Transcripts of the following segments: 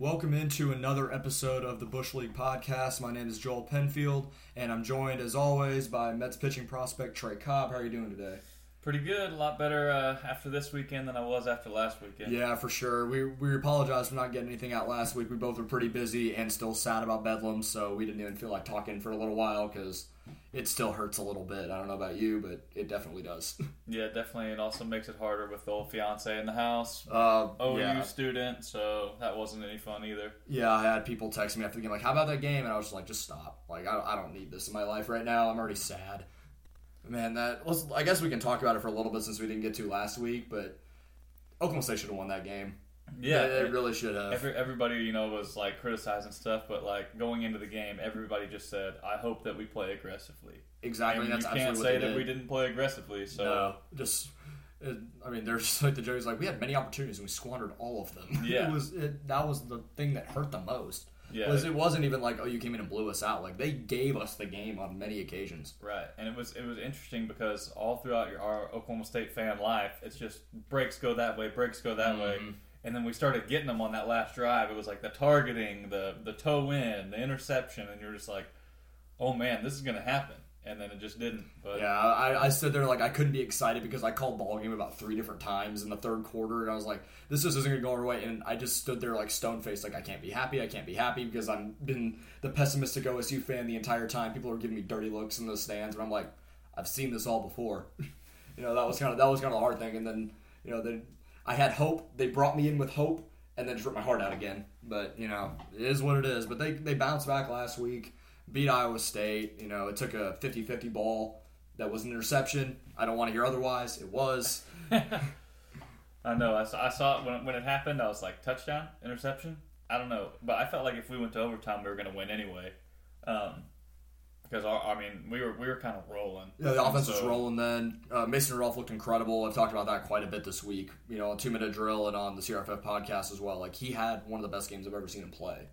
Welcome into another episode of the Bush League podcast. My name is Joel Penfield, and I'm joined, as always, by Mets pitching prospect Trey Cobb. How are you doing today? Pretty good. A lot better uh, after this weekend than I was after last weekend. Yeah, for sure. We, we apologize for not getting anything out last week. We both were pretty busy and still sad about Bedlam, so we didn't even feel like talking for a little while because it still hurts a little bit. I don't know about you, but it definitely does. Yeah, definitely. It also makes it harder with the old fiance in the house. Uh, OU yeah. student, so that wasn't any fun either. Yeah, I had people text me after the game like, "How about that game?" And I was just like, "Just stop! Like, I, I don't need this in my life right now. I'm already sad." Man, that let's. I guess we can talk about it for a little bit since we didn't get to last week, but Oklahoma State should have won that game. Yeah, they, really should have. Every, everybody, you know, was like criticizing stuff, but like going into the game, everybody just said, "I hope that we play aggressively." exactly, and that's you can't say that did. we didn't play aggressively. So No, just. It, I mean, there's like the joke is like we had many opportunities and we squandered all of them. Yeah. it was it, that was the thing that hurt the most. Yeah, Was it wasn't even like oh you came in and blew us out. Like they gave us the game on many occasions. Right, and it was it was interesting because all throughout your, our Oklahoma State fan life, it's just breaks go that way, breaks go that way, Mhm. and then we started getting them on that last drive. It was like the targeting, the the toe in, the interception, and you're just like, oh man, this is gonna happen, and then it just didn't. But Yeah, I, I stood there like I couldn't be excited because I called ball game about three different times in the third quarter, and I was like, "This just isn't going to go our way." And I just stood there like stone faced, like I can't be happy, I can't be happy because I've been the pessimistic OSU fan the entire time. People are giving me dirty looks in the stands, and I'm like, I've seen this all before. you know, that was kind of that was kind of the hard thing. And then you know, I had hope. They brought me in with hope, and then just ripped my heart out again. But you know, it is what it is. But they they bounced back last week, beat Iowa State. You know, it took a 50-50 ball that was an interception. I don't want to hear otherwise. It was. I know I saw, I saw it when, when it happened. I was like, touchdown, interception. I don't know, but I felt like if we went to overtime, we were going to win anyway. Um, because our, I mean, we were we were kind of rolling. Yeah, the offense was rolling then. Uh, Mason Rudolph looked incredible. I've talked about that quite a bit this week. You know, on two minute drill and on the CRFF podcast as well. Like he had one of the best games I've ever seen him play.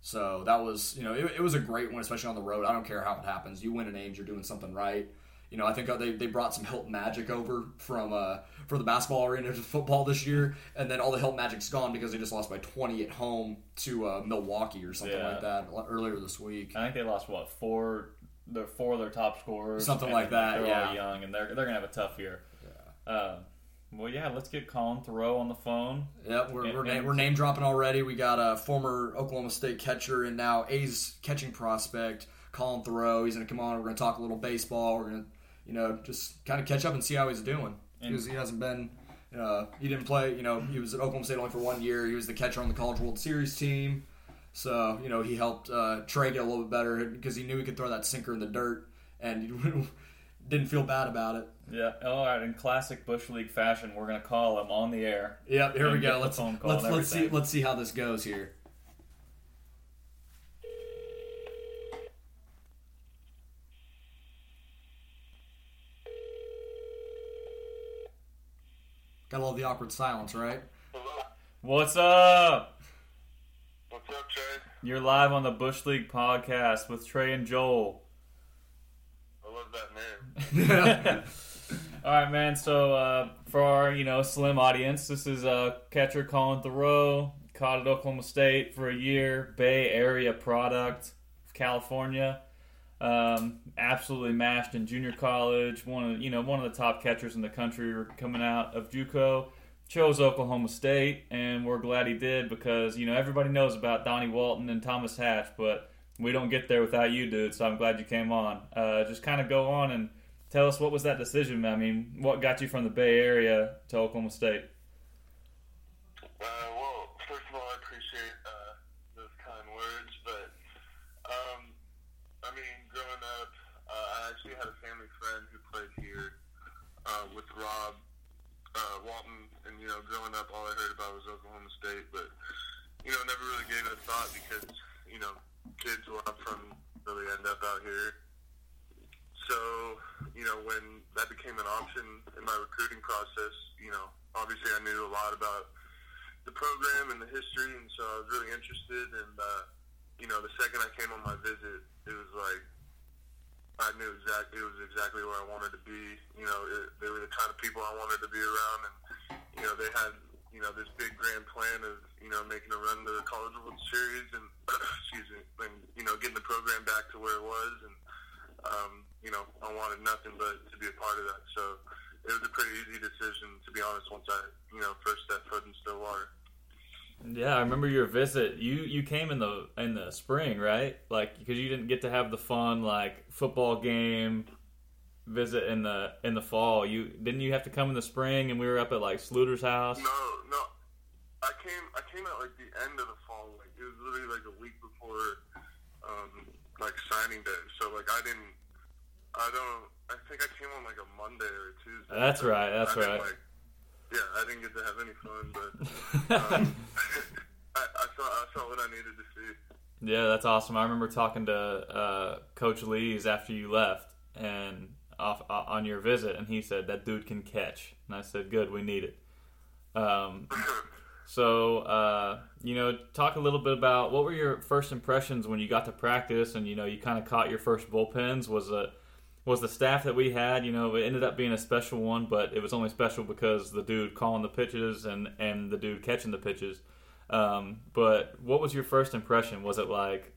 So that was, you know, it, it was a great one, especially on the road. I don't care how it happens. You win an Ames, you're doing something right. You know, I think uh, they, they brought some Hilton Magic over from uh, for the basketball arena to football this year, and then all the Hilton Magic's gone because they just lost by 20 at home to uh, Milwaukee or something Yeah. like that earlier this week. I think they lost what four, the four of their top scorers, Something like that, They're yeah. all young, and they're they're gonna have a tough year. Uh, well, yeah, let's get Colin Theroux on the phone. Yep, we're, we're, And- name, we're name dropping already. We got a former Oklahoma State catcher and now A's catching prospect, Colin Theroux. He's going to come on. We're going to talk a little baseball. We're going to, you know, just kind of catch up and see how he's doing And- because he hasn't been. Uh, he didn't play. You know, he was at Oklahoma State only for one year. He was the catcher on the College World Series team. So you know, he helped uh, Trey get a little bit better because he knew he could throw that sinker in the dirt and didn't feel bad about it. Yeah, oh, all right. In classic Bush League fashion, we're gonna call him on the air. Yep, here we go. Let's phone call let's let's see let's see how this goes here. Got all the awkward silence, right? Hello. What's up? What's up, Trey? You're live on the Bush League podcast with Trey and Joel. I love that name. All right, man. So uh, for our you know slim audience, this is uh, catcher Colin Theroux, caught at Oklahoma State for a year, Bay Area product, California. Um, absolutely mashed in junior college. One of you know one of the top catchers in the country coming out of JUCO. Chose Oklahoma State, and we're glad he did because you know everybody knows about Donnie Walton and Thomas Hatch, but we don't get there without you, dude. So I'm glad you came on. Uh, just kind of go on and tell us what was that decision. I mean, what got you from the Bay Area to Oklahoma State? Uh, well, first of all, I appreciate uh, those kind words, but um, I mean, growing up, uh, I actually had a family friend who played here uh, with Rob uh, Walton, and you know, growing up, all I heard about was Oklahoma State, but you know, never really gave it a thought because you know, kids where I'm from really end up out here. So, you know, when that became an option in my recruiting process, you know, obviously I knew a lot about the program and the history, and so I was really interested. And uh, you know, the second I came on my visit, it was like I knew exactly it was exactly where I wanted to be. You know, it, they were the kind of people I wanted to be around, and you know, they had you know, this big grand plan of, you know, making a run to the College World Series and, excuse me, and, you know, getting the program back to where it was. And, um, you know, I wanted nothing but to be a part of that. So it was a pretty easy decision, to be honest, once I, you know, first stepped foot in Stillwater. Yeah, I remember your visit. You you came in the in the spring, right? Like because you didn't get to have the fun like football game visit in the in the fall. You didn't you have to come in the spring, and we were up at like Sluter's house. No, no, I came I came at like the end of the fall. Like it was literally like a week before, um, like signing day. So like I didn't. I don't. I think I came on like a Monday or a Tuesday. That's right, that's I right. Like, yeah, I didn't get to have any fun, but um, I, I saw I saw what I needed to see. Yeah, that's awesome. I remember talking to uh, Coach Lees after you left and off uh, on your visit, and he said that dude can catch, and I said, "Good, we need it." Um, so, uh, you know, talk a little bit about what were your first impressions when you got to practice, and you know, you kind of caught your first bullpens. Was it was the staff that we had? You know, it ended up being a special one, but it was only special because the dude calling the pitches and and the dude catching the pitches. Um, but what was your first impression? Was it like,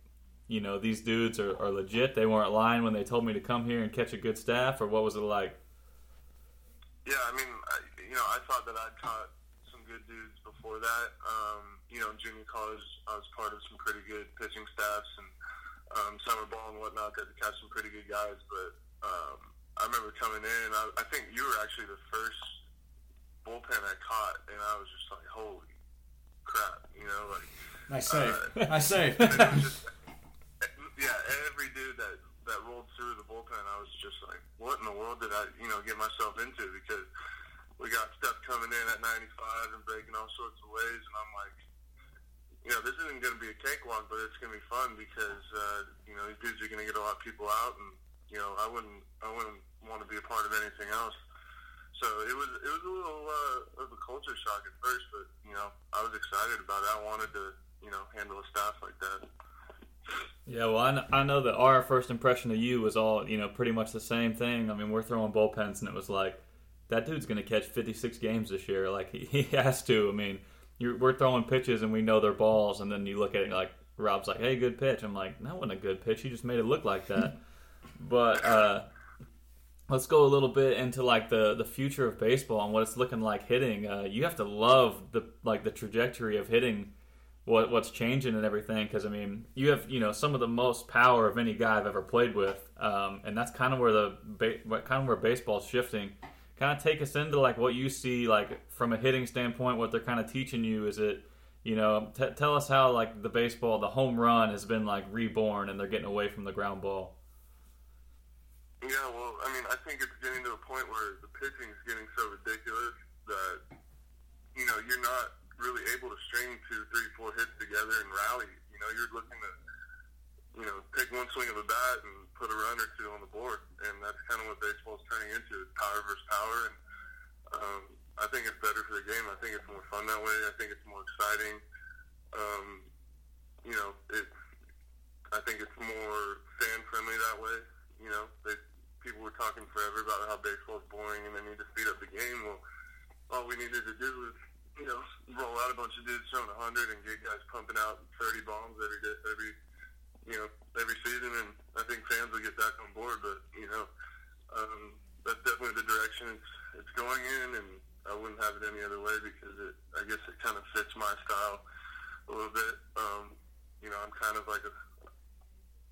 you know, these dudes are, are legit? They weren't lying when they told me to come here and catch a good staff, or what was it like? Yeah, I mean, I, you know, I thought that I'd caught some good dudes before that. Um, you know, in junior college, I was part of some pretty good pitching staffs, and um, summer ball and whatnot, got to catch some pretty good guys. But um, I remember coming in, I, I think you were actually the first bullpen I caught, and I was just like, holy crap, you know, like. Nice save. Uh, nice save. And it was just, yeah, every dude that that rolled through the bullpen, I was just like, what in the world did I, you know, get myself into? Because we got stuff coming in at 95 and breaking all sorts of ways, and I'm like, you know, this isn't going to be a cakewalk, but it's going to be fun because uh, you know these dudes are going to get a lot of people out, and you know, I wouldn't, I wouldn't want to be a part of anything else. So it was, it was a little uh, of a culture shock at first, but you know, I was excited about it. I wanted to, you know, handle a staff like that. Yeah, well, I, I know that our first impression of you was all, you know, pretty much the same thing. I mean, we're throwing bullpens, and it was like, that dude's going to catch 56 games this year. Like, he, he has to. I mean, you're, we're throwing pitches, and we know they're balls, and then you look at it like, Rob's like, hey, good pitch. I'm like, that wasn't a good pitch. You just made it look like that. but uh, let's go a little bit into like the, the future of baseball and what it's looking like hitting. Uh, you have to love the like the trajectory of hitting what what's changing and everything because I mean you have you know some of the most power of any guy I've ever played with, um, and that's kind of where the ba- kind of where baseball's shifting. Kind of take us into like what you see like from a hitting standpoint, what they're kind of teaching you. Is it you know t- tell us how like the baseball, the home run has been like reborn and they're getting away from the ground ball. Yeah, well, I mean, I think it's getting to a point where the pitching is getting so ridiculous that you know you're not really able to string two, three, four hits together and rally. You know, you're looking to you know take one swing of a bat and put a run or two on the board, and that's kind of what baseball's turning into: power versus power. And um, I think it's better for the game. I think it's more fun that way. I think it's more exciting. Um, you know, it's I think it's more fan friendly that way. You know, they, people were talking forever about how baseball's boring and they need to speed up the game. Well, all we needed to do was, you know, roll out a bunch of dudes throwing 100 and get guys pumping out 30 bombs every day, every, you know, every season. And I think fans will get back on board. But you know, um, that's definitely the direction it's it's going in, and I wouldn't have it any other way because it, I guess, it kind of fits my style a little bit. Um, you know, I'm kind of like a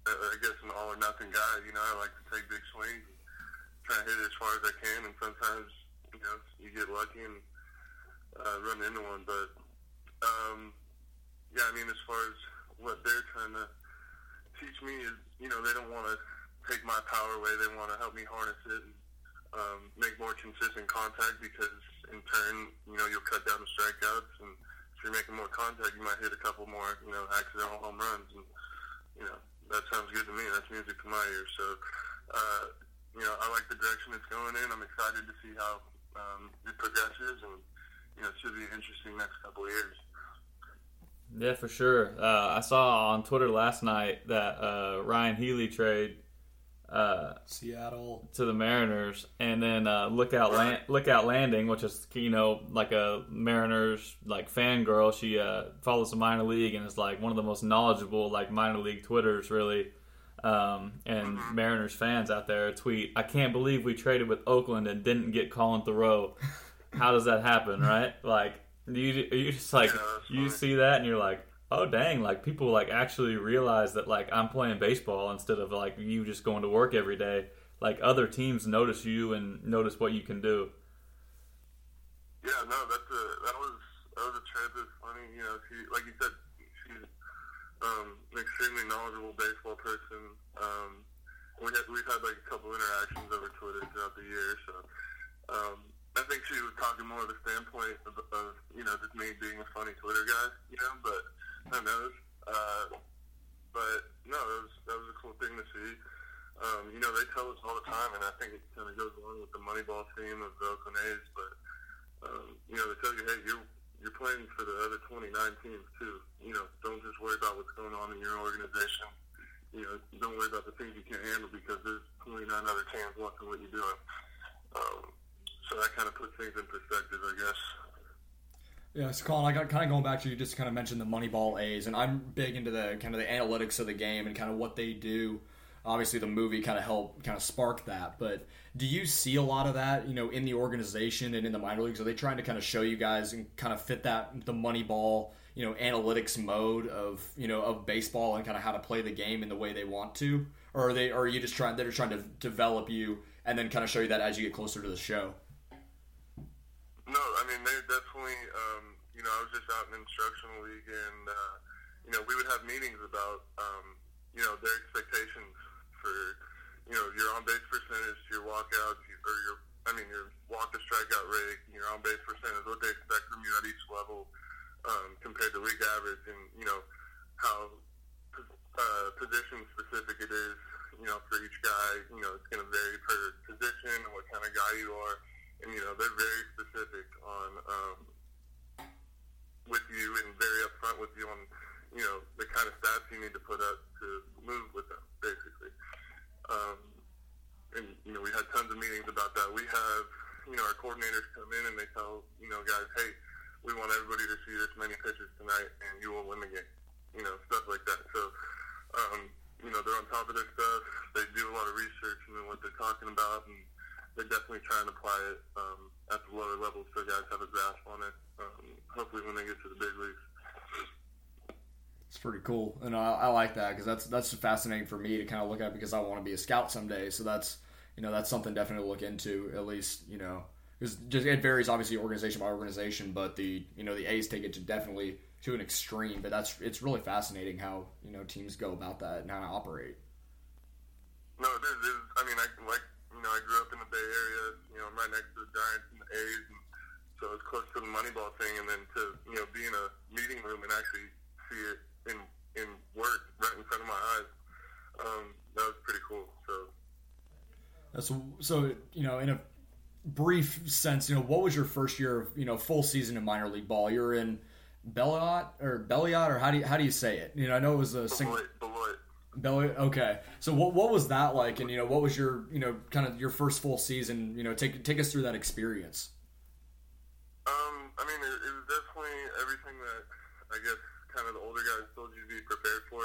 I guess an all or nothing guy. You know, I like to take big swings, and try to hit it as far as I can, and sometimes you know you get lucky and uh, run into one. But um, yeah, I mean, as far as what they're trying to teach me is, you know, they don't want to take my power away. They want to help me harness it and um, make more consistent contact because in turn, you know, you'll cut down the strikeouts and if you're making more contact, you might hit a couple more, you know, accidental home runs and you know that sounds good to me. That's music to my ears. So, uh, you know, I like the direction it's going in. I'm excited to see how um, it progresses, and you know, it should be interesting next couple of years. Yeah, for sure. Uh, I saw on Twitter last night that uh, Ryan Healy trade uh, Seattle. to the Mariners, and then uh, Lookout Land- Lookout Landing, which is you know like a Mariners like fangirl. She uh, follows the minor league and is like one of the most knowledgeable like minor league twitters really. Um, and Mariners fans out there tweet, I can't believe we traded with Oakland and didn't get Colin Theroux. How does that happen, right? Like you, you just like you see that and you're like, oh dang, like people like actually realize that like I'm playing baseball instead of like you just going to work every day. Like other teams notice you and notice what you can do. Yeah, no, that's a that was that was a trip. It's funny, you know. She, like you said, she's um, an extremely knowledgeable baseball person. Um, we had we've had like a couple interactions over Twitter throughout the year, so um, I think she was talking more of the standpoint of, of you know just me being a funny Twitter guy, you know. But who knows? Uh, but no, that was that was a cool thing to see. Um, you know, they tell us all the time, and I think it kind of goes along with the Moneyball theme of the Oakland A's, but um, you know, they tell you, hey, you're you're playing for the other 29 teams too. You know, don't just worry about what's going on in your organization. You know, don't worry about the things you can't handle because there's 29 other teams watching what you're doing. Um, so that kind of puts things in perspective, I guess. Yeah, so Colin, I got kind of going back to you just kind of mentioned the Moneyball A's, and I'm big into the kind of the analytics of the game and kind of what they do. Obviously, the movie kind of helped kind of spark that, but do you see a lot of that, you know, in the organization and in the minor leagues? Are they trying to kind of show you guys and kind of fit that the Moneyball, you know, analytics mode of you know of baseball and kind of how to play the game in the way they want to, or are they, or are you just trying they're just trying to develop you and then kind of show you that as you get closer to the show? No, I mean they definitely. Um, you know, I was just out in instructional league, and uh, you know, we would have meetings about um, you know their expectations for you know your on base percentage, your walkouts, your, or your I mean your walk to strikeout rate, your on base percentage, what they expect from you at each level um, compared to league average, and you know how uh, position specific it is. You know, for each guy, you know, it's going to vary per position and what kind of guy you are and you know they're very specific on um, with you and very upfront with you on you know the kind of stats you need to put up to move with them, basically. Um, and you know we had tons of meetings about that. We have you know our coordinators come in and they tell you know guys, hey, we want everybody to see this many pitches tonight, and you will win the game. You know stuff like that. So. Um, you know, they're on top of their stuff. They do a lot of research and what they're talking about, and they definitely trying to apply it um, at the lower levels so guys have a grasp on it. Um, hopefully, when they get to the big leagues. It's pretty cool, and I, I like that because that's that's fascinating for me to kind of look at because I want to be a scout someday. So that's you know that's something definitely to look into at least you know because just it varies obviously organization by organization, but the you know the A's take it to definitely to an extreme. But that's it's really fascinating how you know teams go about that and how to operate. No, it is. It is I mean, I like you know, I grew up in the Bay Area. You know, I'm right next to the Giants and the A's, and so it's close to the Moneyball thing. And then to you know be in a meeting room and actually see it in in work right in front of my eyes, um, that was pretty cool. So. That's so you know in a brief sense, you know what was your first year of you know full season in minor league ball? You're in Belliot or Belliot or how do you how do you say it? You know I know it was a single. Beloit, Belly. Okay. So what what was that like? And you know, what was your you know kind of your first full season? You know, take take us through that experience. Um, I mean, it, it was definitely everything that I guess kind of the older guys told you to be prepared for.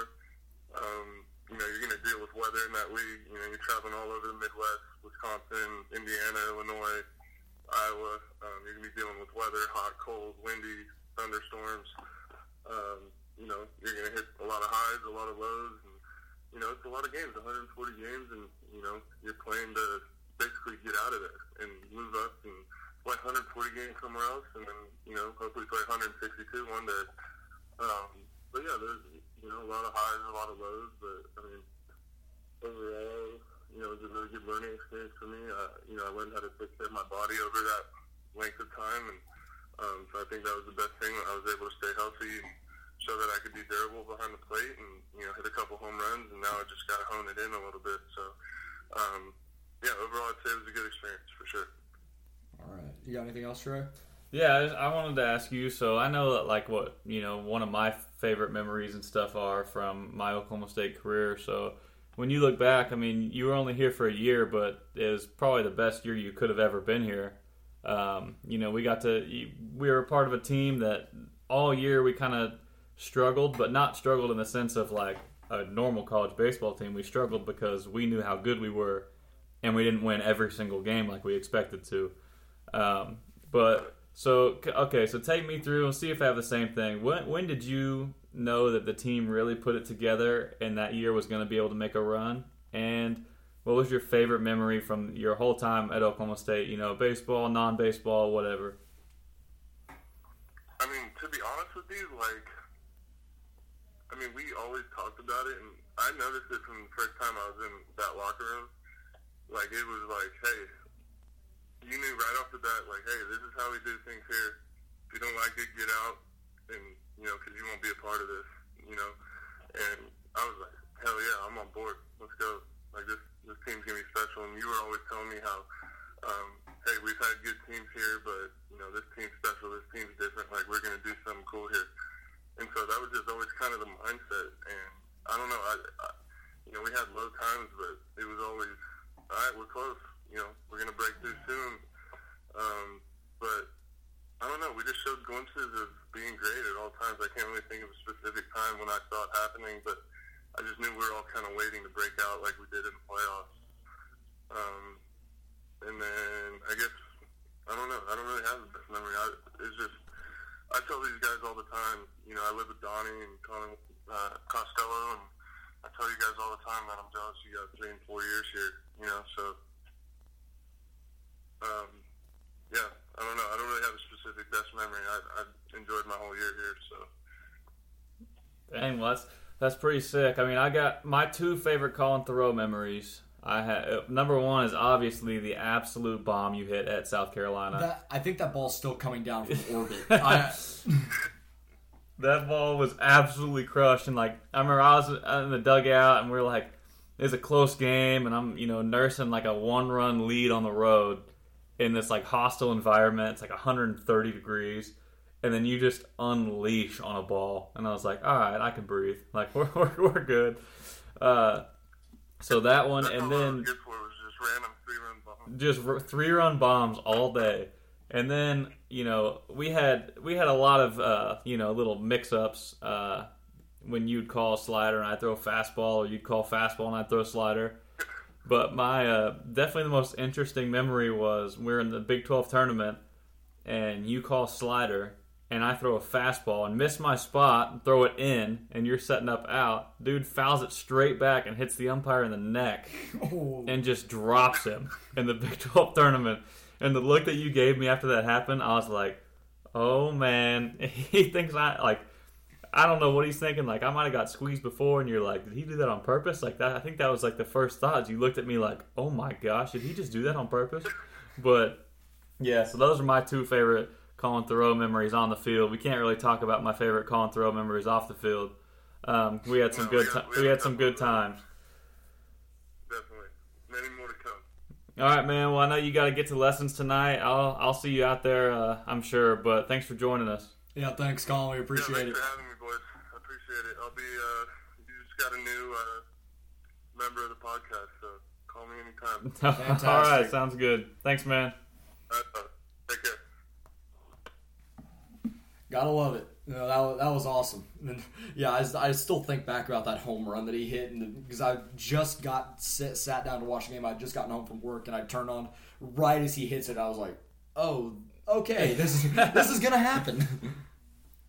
Um, you know, you're going to deal with weather in that league. You know, you're traveling all over the Midwest, Wisconsin, Indiana, Illinois, Iowa. Um, you're going to be dealing with weather, hot, cold, windy, thunderstorms. Um, you know, you're going to hit a lot of highs, a lot of lows, you know, it's a lot of games, 140 games, and you know, you're playing to basically get out of there and move up and play 140 games somewhere else, and then you know, hopefully play 162 one day. Um, but yeah, there's you know a lot of highs, a lot of lows, but I mean, overall, you know, it was a really good learning experience for me. Uh, you know, I learned how to take my body over that length of time, and um, so I think that was the best thing. I was able to stay healthy and show that I could be durable behind the plate, and you know, hit a couple home runs, and now I just got to hone it in a little bit. So, um, yeah, overall, I'd say it was a good experience for sure. All right. You got anything else, Trey? Yeah, I wanted to ask you. So I know that like what you know, one of my favorite memories and stuff are from my Oklahoma State career. So when you look back, I mean, you were only here for a year, but it was probably the best year you could have ever been here. Um, you know, we got to we were a part of a team that all year we kind of struggled, but not struggled in the sense of like a normal college baseball team. We struggled because we knew how good we were, and we didn't win every single game like we expected to. Um, but so okay, so take me through and see if I have the same thing. When when did you know that the team really put it together and that year was going to be able to make a run? And what was your favorite memory from your whole time at Oklahoma State? You know, baseball, non-baseball, whatever. I mean, to be honest with you, like, I mean, we always talked about it, and I noticed it from the first time I was in that locker room. Like, it was like, hey, you knew right off the bat, like, hey, this is how we do things here. If you don't like it, get out, and you know, because you won't be a part of this, you know. And I was like, hell yeah, I'm on board. Let's go. Like this, this team's gonna be special. And you were always telling me how, um, hey, we've had good teams here, but you know, this team's special. This team's different. Like we're gonna do something cool here. And so that was just always kind of the mindset. And I don't know, I, I you know, we had low times, but it was always, all right, we're close. You know, we're gonna break through soon. Um, but I don't know. We just showed glimpses of being great at all times. I can't really think of a specific time when I saw it happening, but I just knew we were all kind of waiting to break out like we did in the playoffs. Um, and then I guess I don't know. I don't really have the best memory. I, it's just I tell these guys all the time. You know, I live with Donnie and uh, Costello, and I tell you guys all the time that I'm jealous you got three and four years here. You know, so um, yeah, I don't know. I don't really have a specific best memory. I, I enjoyed my whole year here, so. Dang, that's that's pretty sick. I mean, I got my two favorite Colin Theroux memories. I had uh, number one is obviously the absolute bomb you hit at South Carolina. That, I think that ball's still coming down from orbit. I, that ball was absolutely crushed, and like I remember I was in the dugout, and we are like, "It's a close game," and I'm you know nursing like a one run lead on the road in this like hostile environment. It's like 130 degrees and then you just unleash on a ball, and I was like, all right, I can breathe. Like we're we're, we're good. Uh, so that one, and then just random three run bombs all day, and then you know we had we had a lot of uh, you know little mix ups uh, when you'd call a slider and I throw a fastball, or you'd call fastball and I throw a slider. But my uh, definitely the most interesting memory was we we're in the Big Twelve tournament, and you call slider and I throw a fastball and miss my spot and throw it in, and you're setting up out, dude fouls it straight back and hits the umpire in the neck oh. and just drops him in the Big 12 tournament. And the look that you gave me after that happened, I was like, oh man, he thinks I, like, I don't know what he's thinking. Like, I might have got squeezed before, and you're like, did he do that on purpose? Like, that, I think that was like the first thought. You looked at me like, oh my gosh, did he just do that on purpose? But yeah, so those are my two favorite Colin Theroux memories on the field. We can't really talk about my favorite Colin Theroux memories off the field. Um, we had some good. we, we had some good times. Definitely, many more to come. All right, man. Well, I know you got to get to lessons tonight. I'll I'll see you out there. Uh, I'm sure. But thanks for joining us. Yeah, thanks, Colin. We appreciate yeah, thanks it. for having me, boys. I appreciate it. I'll be. Uh, you just got a new uh, member of the podcast, so call me anytime. All right, sounds good. Thanks, man. Uh, take care. Gotta love it. You know, that, was, that was awesome. And yeah, I, I still think back about that home run that he hit, and because I just got sit, sat down to watch the game. I'd just gotten home from work, and I turned on right as he hits it. I was like, "Oh, okay, this is this is gonna happen."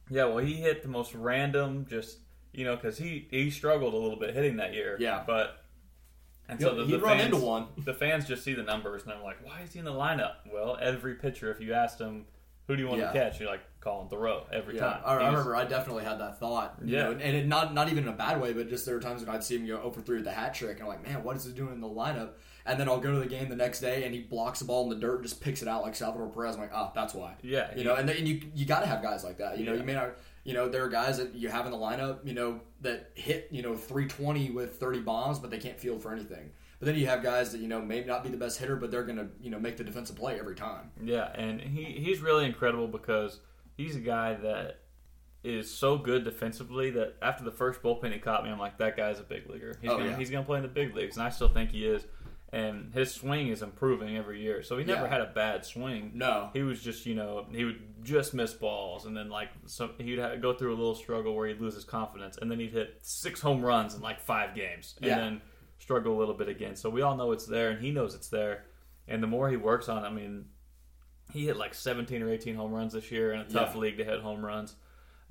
Yeah, well, he hit the most random, just you know, because he he struggled a little bit hitting that year. Yeah, but and so the, the run fans, into one. The fans just see the numbers and they're like, "Why is he in the lineup?" Well, every pitcher, if you asked him, "Who do you want yeah. to catch?" You're like, Colin Theroux every yeah, time. I, I, remember I definitely had that thought. yeah, know, and, it, not not even in a bad way, but just there were times when I'd see him go over three with the hat trick, and I'm like, man, what is he doing in the lineup? And then I'll go to the game the next day, and he blocks the ball in the dirt and just picks it out like Salvador Perez. I'm like, ah, oh, that's why. Yeah, you he, know, and, and you you got to have guys like that. You yeah. know, you may not. You know, there are guys that you have in the lineup, you know, that hit, you know, 320 with 30 bombs, but they can't field for anything. But then you have guys that you know may not be the best hitter, but they're gonna you know make the defensive play every time. Yeah, and he he's really incredible because he's a guy that is so good defensively that after the first bullpen he caught me, I'm like, that guy's a big leaguer. He's Oh, gonna yeah. he's gonna play in the big leagues, and I still think he is. And his swing is improving every year, so he never Yeah. had a bad swing. No. He was just, you know, he would just miss balls, and then like some, he'd go through a little struggle where he'd lose his confidence, and then he'd hit six home runs in like five games, and Yeah. then struggle a little bit again. So we all know it's there, and he knows it's there. And the more he works on, it, I mean, he hit like 17 or 18 home runs this year in a tough Yeah. league to hit home runs.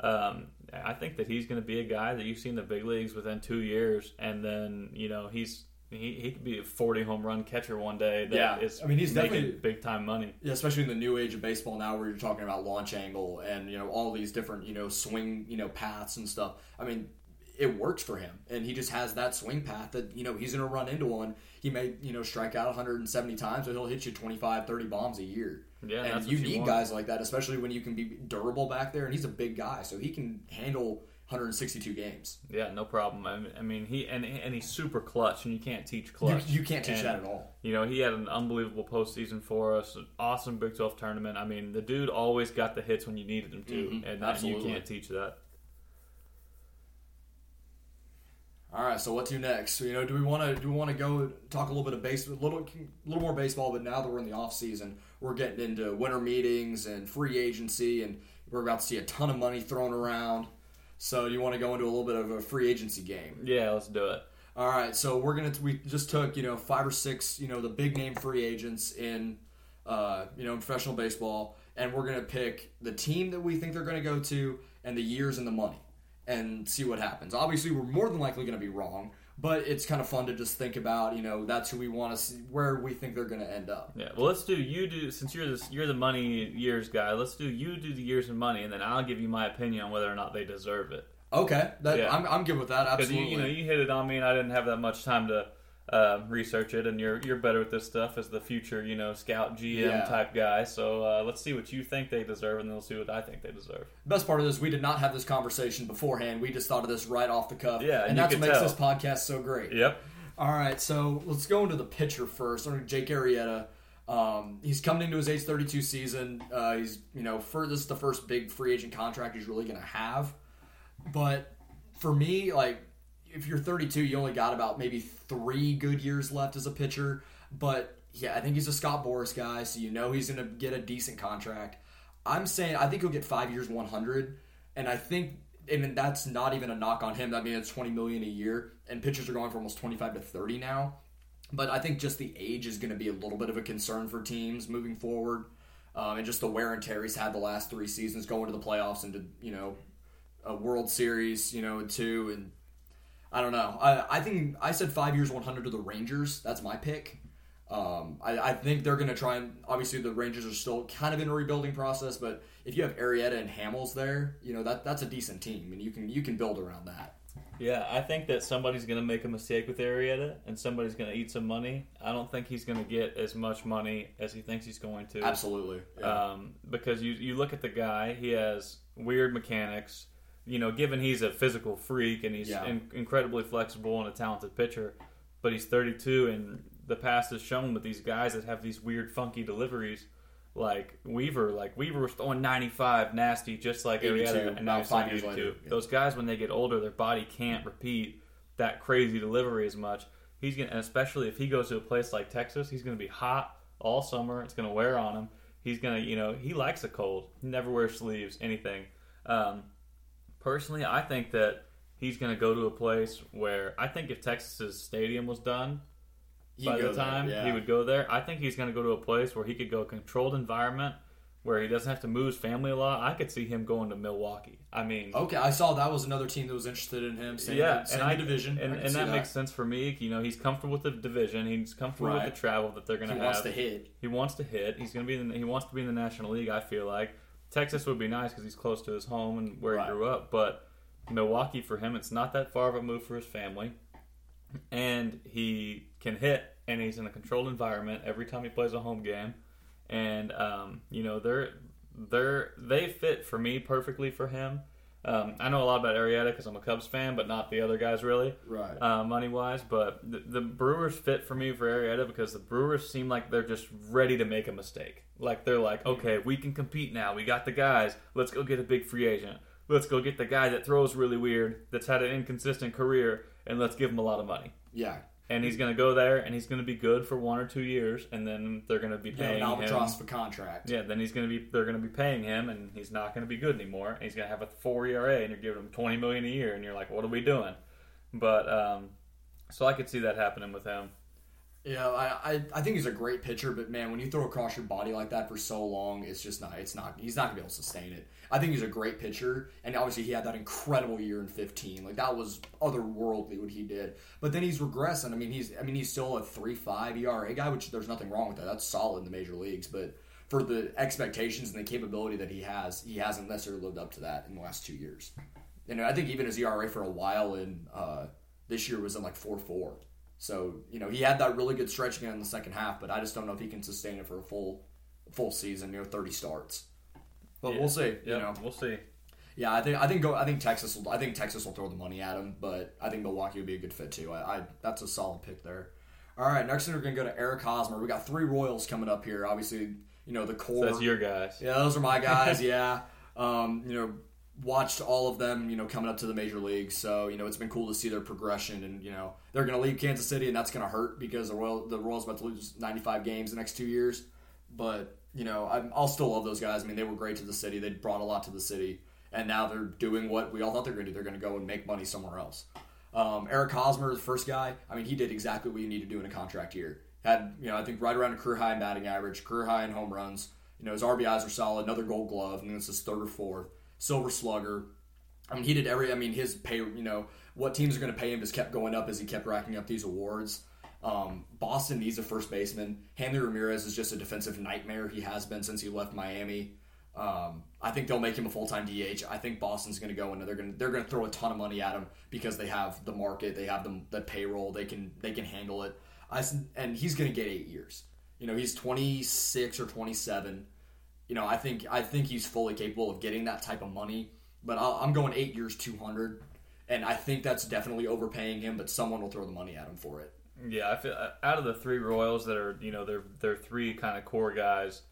Um, I think that he's going to be a guy that you see in the big leagues within two years, and then you know he's he, he could be a 40 home run catcher one day. That Yeah. is I mean, he's making definitely- big time money. Yeah, especially in the new age of baseball now, where you're talking about launch angle and you know all these different you know swing you know paths and stuff. I mean, it works for him, and he just has that swing path that you know he's going to run into one. He may you know strike out 170 times, but he'll hit you 25, 30 bombs a year. Yeah, and you you need want. guys like that, especially when you can be durable back there, and he's a big guy, so he can handle 162 games. Yeah, no problem. I mean, I mean he and and he's super clutch, and you can't teach clutch. you can't teach And, that at all. You know, he had an unbelievable postseason for us. An awesome Big 12 tournament. I mean, the dude always got the hits when you needed him to, Mhm, and that, you can't teach that. All right, so what to next? So, you know, do we want to do we want to go talk a little bit of base, a little little more baseball? But now that we're in the off season, we're getting into winter meetings and free agency, and we're about to see a ton of money thrown around. So, you want to go into a little bit of a free agency game? Yeah, let's do it. All right, so we're gonna we just took you know five or six you know the big name free agents in uh, you know professional baseball, and we're gonna pick the team that we think they're gonna go to and the years and the money, and see what happens. Obviously, we're more than likely gonna be wrong, but it's kind of fun to just think about you know that's who we want to see where we think they're gonna end up. Yeah, well, let's do you do since you're this you're the money years guy. Let's do you do the years and money, and then I'll give you my opinion on whether or not they deserve it. Okay, that Yeah. I'm, I'm good with that. Because you, Absolutely. you know you hit it on me, and I didn't have that much time to uh, research it, and you're you're better with this stuff as the future you know scout GM Yeah. type guy. So uh, let's see what you think they deserve, and then we'll see what I think they deserve. Best part of this, we did not have this conversation beforehand. We just thought of this right off the cuff. Yeah, and, and that's what makes tell. this podcast so great. Yep. All right, so let's go into the pitcher first. Jake Arrieta, um, he's coming into his age 32 season. Uh, he's you know for this is the first big free agent contract he's really going to have. But for me, like if you're 32, you only got about maybe three good years left as a pitcher. But yeah, I think he's a Scott Boras guy, so you know he's going to get a decent contract. I'm saying I think he'll get five years, 100, and I think. I mean that's not even a knock on him. That means it's twenty million a year, and pitchers are going for almost twenty five to thirty now. But I think just the age is going to be a little bit of a concern for teams moving forward, um, and just the wear and tear he's had the last three seasons, going to the playoffs and to you know a World Series, you know, two, and I don't know. I, I think I said five years, one hundred to the Rangers. That's my pick. Um, I, I think they're going to try and obviously the Rangers are still kind of in a rebuilding process, but if you have Arrieta and Hamels there, you know that that's a decent team, and you can you can build around that. Yeah, I think that somebody's going to make a mistake with Arrieta, and somebody's going to eat some money. I don't think he's going to get as much money as he thinks he's going to. Absolutely. Yeah. Um, because you you look at the guy, he has weird mechanics. You know, given he's a physical freak and he's Yeah. in, incredibly flexible and a talented pitcher, but he's 32, and the past has shown with these guys that have these weird, funky deliveries. Like Weaver, like Weaver was throwing 95 nasty, just like 82, Arrieta, and now five years 82. later, yeah. Those guys, when they get older, their body can't repeat that crazy delivery as much. He's gonna, and especially if he goes to a place like Texas, he's gonna be hot all summer. It's gonna wear on him. He's gonna, you know, he likes the cold. He never wears sleeves, anything. Um, personally, I think that he's gonna go to a place where I think if Texas's stadium was done He'd by the there, time yeah. he would go there, I think he's gonna go to a place where he could go a controlled environment where he doesn't have to move his family a lot. I could see him going to Milwaukee. I mean, Okay, I saw that was another team that was interested in him. Same, yeah, same and I, division, and, and see that, makes sense for me. You know, he's comfortable with the division. He's comfortable Right. with the travel that they're going to have. He to wants to hit. He wants to hit. He's going to be. In the, he wants to be in the National League. I feel like Texas would be nice because he's close to his home and where Right. he grew up. But Milwaukee for him, it's not that far of a move for his family, and he can hit. And he's in a controlled environment every time he plays a home game. And um, you know they're they're they fit for me perfectly for him. Um, I know a lot about Arrieta because I'm a Cubs fan, but not the other guys really Right. uh, money wise. But the, the Brewers fit for me for Arrieta because the Brewers seem like they're just ready to make a mistake. Like they're like, okay, we can compete now. We got the guys. Let's go get a big free agent. let's go get the guy that throws really weird, that's had an inconsistent career, and let's give him a lot of money. Yeah. And he's going to go there, and he's going to be good for one or two years, and then they're going to be Yeah, paying an him. albatross for contract. Yeah, then he's going to be. They're going to be paying him, and he's not going to be good anymore. And he's going to have a four ERA, and you're giving him twenty million a year, and you're like, what are we doing? But um, so I could see that happening with him. Yeah, I, I I think he's a great pitcher, but man, when you throw across your body like that for so long, it's just not. It's not. He's not gonna be able to sustain it. I think he's a great pitcher, and obviously he had that incredible year in 15. Like that was otherworldly what he did. But then he's regressing. I mean, he's I mean he's still a three five ERA guy, which there's nothing wrong with that. That's solid in the major leagues, but for the expectations and the capability that he has, he hasn't necessarily lived up to that in the last two years. And I think even his ERA for a while in uh, this year was in like four four. So you know he had that really good stretch again in the second half, but I just don't know if he can sustain it for a full full season, you know, thirty starts. But Yeah. we'll see. Yeah, You know, we'll see. yeah, I think I think go. I think Texas. Will, I think Texas will throw the money at him, but I think Milwaukee would be a good fit too. I, I that's a solid pick there. All right, next thing we're gonna go to Eric Hosmer. We got three Royals coming up here. Obviously, you know the core. That's your guys. Yeah, those are my guys. yeah, um, you know, watched all of them. You know, coming up to the major leagues. So you know, it's been cool to see their progression. And you know, they're going to leave Kansas City, and that's going to hurt because the Royal the Royals about to lose 95 games the next two years. But you know, I'm, I'll still love those guys. I mean, they were great to the city. They brought a lot to the city, and now they're doing what we all thought they were going to do. They're going to go and make money somewhere else. Um, Eric Hosmer, the first guy. I mean, he did exactly what you need to do in a contract year. Had you know, I think right around a career high in batting average, career high in home runs. You know, his RBIs are solid. Another Gold Glove, and this is third or fourth. Silver Slugger. I mean, he did every. I mean, his pay. You know, what teams are going to pay him just kept going up as he kept racking up these awards. Um, Boston needs a first baseman. Hanley Ramirez is just a defensive nightmare. He has been since he left Miami. Um, I think they'll make him a full time DH. I think Boston's going to go and they're going to they're going to throw a ton of money at him because they have the market, they have the, the payroll, they can they can handle it. I and he's going to get eight years. You know, he's twenty six or twenty seven. You know, I think I think he's fully capable of getting that type of money. But I'll, I'm going eight years, two hundred, and I think that's definitely overpaying him. But someone will throw the money at him for it. Yeah, I feel out of the three Royals that are, you know, they're they're three kind of core guys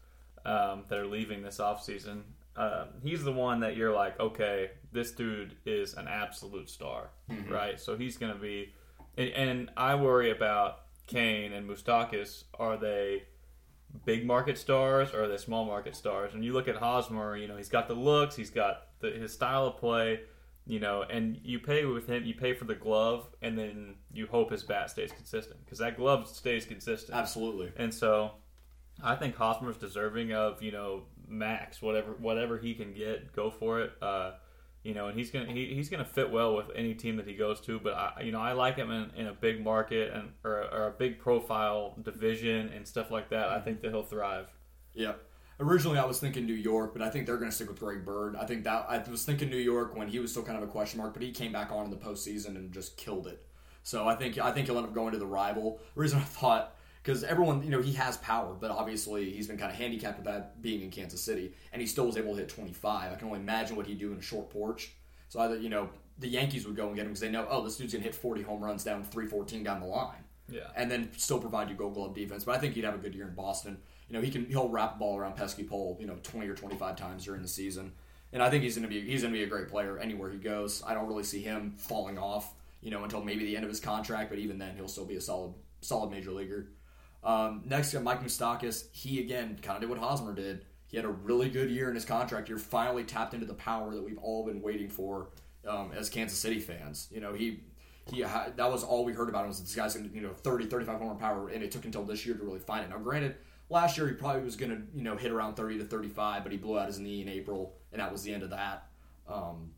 um, that are leaving this offseason. Um, he's the one that you're like, okay, this dude is an absolute star, right? So he's going to be, and, and I worry about Cain and Moustakas. Are they big market stars or are they small market stars? And you look at Hosmer, you know, he's got the looks, he's got the, his style of play, you know, and you pay with him, you pay for the glove, and then you hope his bat stays consistent because that glove stays consistent. Absolutely. And so, I think Hosmer's deserving of you know max whatever whatever he can get, go for it. Uh, you know, and he's gonna he, he's gonna fit well with any team that he goes to. But I you know I like him in, in a big market and or, or a big profile division and stuff like that. I think that he'll thrive. Yeah. Originally, I was thinking New York, but I think they're going to stick with Greg Bird. I think that I was thinking New York when he was still kind of a question mark, but he came back on in the postseason and just killed it. So I think I think he'll end up going to the rival. The reason I thought because everyone, you know, he has power, but obviously he's been kind of handicapped with that being in Kansas City, and he still was able to hit 25. I can only imagine what he'd do in a short porch. So either you know the Yankees would go and get him because they know, oh, this dude's gonna hit 40 home runs down 314 down the line Yeah. and then still provide you Gold Glove defense. But I think he'd have a good year in Boston. You know, he can he'll wrap ball around pesky pole, you know, twenty or twenty five times during the season, and I think he's gonna be he's gonna be a great player anywhere he goes. I don't really see him falling off, you know, until maybe the end of his contract. But even then, he'll still be a solid solid major leaguer. Um, next, Mike Moustakas. He again kind of did what Hosmer did. He had a really good year in his contract year. Finally tapped into the power that we've all been waiting for um, as Kansas City fans. You know, he he that was all we heard about him was this guy's going to you know 30 35 homer power and it took until this year to really find it now granted last year he probably was going to you know hit around 30 to 35 but he blew out his knee in april and that was the end of that um,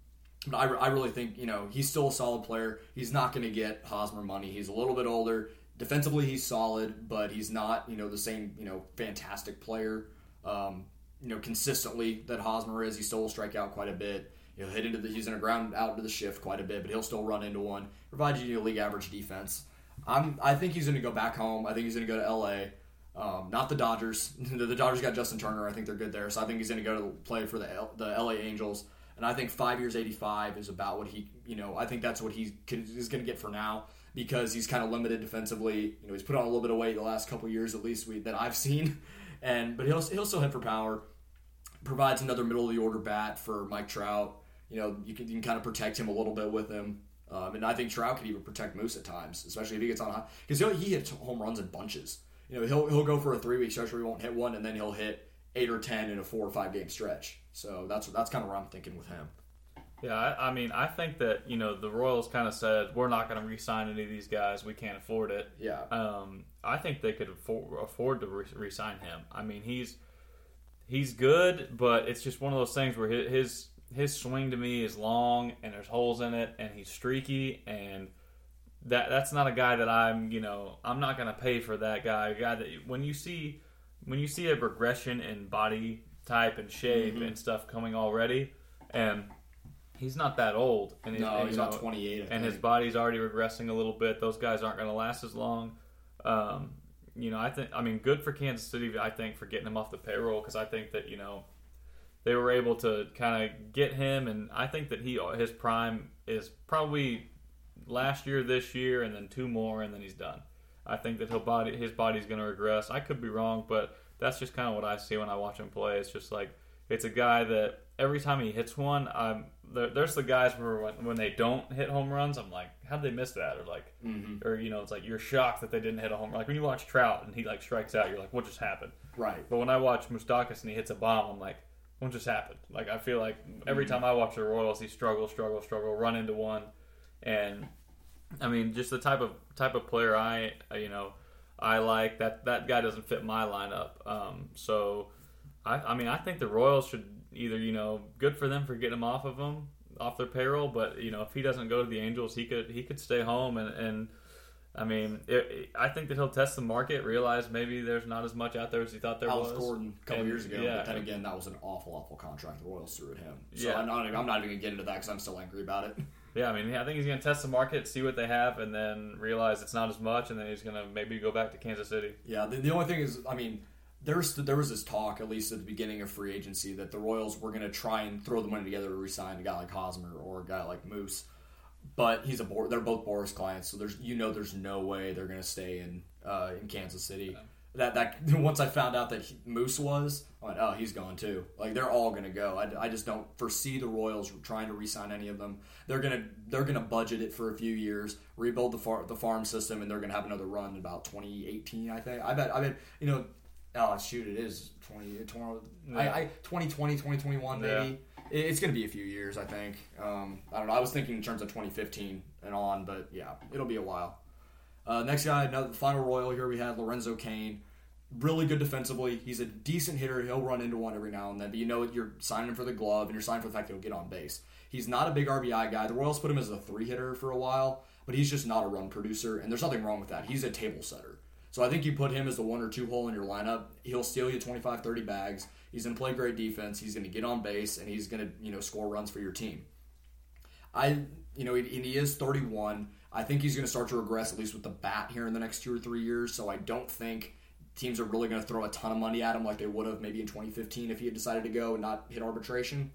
but I, I really think you know he's still a solid player he's not going to get hosmer money he's a little bit older defensively he's solid but he's not you know the same you know fantastic player um, you know consistently that hosmer is he still will strike out quite a bit He'll hit into the he's going to ground out into the shift quite a bit, but he'll still run into one. Provide you a league average defense. I'm I think he's going to go back home. I think he's going to go to L.A. Um, not the Dodgers. the Dodgers got Justin Turner. I think they're good there, so I think he's going to go to play for the L, the L.A. Angels. And I think five years, eighty-five is about what he. You know, I think that's what he is going to get for now because he's kind of limited defensively. You know, he's put on a little bit of weight the last couple years, at least we, that I've seen. And but he'll he'll still hit for power. Provides another middle of the order bat for Mike Trout You know, you can, you can kind of protect him a little bit with him. Um, and I think Trout could even protect Moose at times, especially if he gets on high. Because he hits home runs in bunches. You know, he'll, he'll go for a three week stretch where he won't hit one, and then he'll hit eight or ten in a four or five game stretch. So that's that's kind of where I'm thinking with him. Yeah, I, I mean, I think that you know the Royals kind of said we're not going to re-sign any of these guys. We can't afford it. Yeah. Um, I think they could afford, afford to re- re-sign him. I mean, he's he's good, but it's just one of those things where his his swing to me is long and there's holes in it, and he's streaky, and that that's not a guy that I'm you know I'm not going to pay for that guy. A guy that when you see when you see a regression in body type and shape Mm-hmm. and stuff coming already, and he's not that old, and No, and, he's not know, 28. I and his body's already regressing a little bit. Those guys aren't going to last as long. Um, you know, I think I mean good for Kansas City. I think for getting him off the payroll because I think that you know they were able to kind of get him, and I think that he his prime is probably last year, this year, and then two more, and then he's done. I think that he'll body his body's going to regress. I could be wrong, but that's just kind of what I see when I watch him play. It's just like it's a guy that every time he hits one, I'm there, there's the guys where when, when they don't hit home runs, I'm like, how'd they miss that? Or like, Mm-hmm. or you know, it's like you're shocked that they didn't hit a home run. Like when you watch Trout and he like strikes out, you're like, what just happened? Right. But when I watch Moustakas and he hits a bomb, I'm like, what just happened? Like I feel like every time I watch the Royals, he struggles, struggle, struggle, run into one, and I mean, just the type of type of player I uh, you know I like that that guy doesn't fit my lineup. Um, so I, I mean, I think the Royals should either you know good for them for getting him off of them off their payroll, but you know if he doesn't go to the Angels, he could he could stay home and. and I mean, it, it- I think that he'll test the market, realize maybe there's not as much out there as he thought there Alex was. Gordon a couple And, years ago, yeah. but then again, that was an awful, awful contract the Royals threw at him. So Yeah. I'm not, I'm not even gonna get into that because I'm still angry about it. Yeah, I mean, I think he's going to test the market, see what they have, and then realize it's not as much, and then he's going to maybe go back to Kansas City. Yeah, the, the only thing is, I mean, there's there was this talk, at least at the beginning of free agency, that the Royals were going to try and throw the money together to re-sign a guy like Hosmer or a guy like Moose, but he's a they're both Boras clients, so there's you know there's no way they're going to stay in uh, in Kansas City. That that once I found out that he, Moose was, I went, oh, he's going too. Like they're all going to go. I, I just don't foresee the Royals trying to re-sign any of them. They're gonna they're gonna budget it for a few years, rebuild the far, the farm system, and they're gonna have another run in about 2018. I think. I bet. I bet. You know. Oh shoot! It is 20, 20 I, I 2020, 2021 maybe. Yeah. It- It's going to be a few years, I think. Um, I don't know. I was thinking in terms of 2015 and on, but yeah, it'll be a while. Uh, next guy, another the final Royal here we had Lorenzo Cain. Really good defensively. He's a decent hitter. He'll run into one every now and then, but you know you're signing him for the glove and you're signing for the fact he'll get on base. He's not a big RBI guy. The Royals put him as a three hitter for a while, but he's just not a run producer, and there's nothing wrong with that. He's a table setter. So I think you put him as the one or two hole in your lineup, he'll steal you 25, 30 bags. He's going to play great defense. He's going to get on base, and he's going to you know score runs for your team. I, you know, and he is 31. I think he's going to start to regress at least with the bat here in the next two or three years. So I don't think teams are really going to throw a ton of money at him like they would have maybe in 2015 if he had decided to go and not hit arbitration.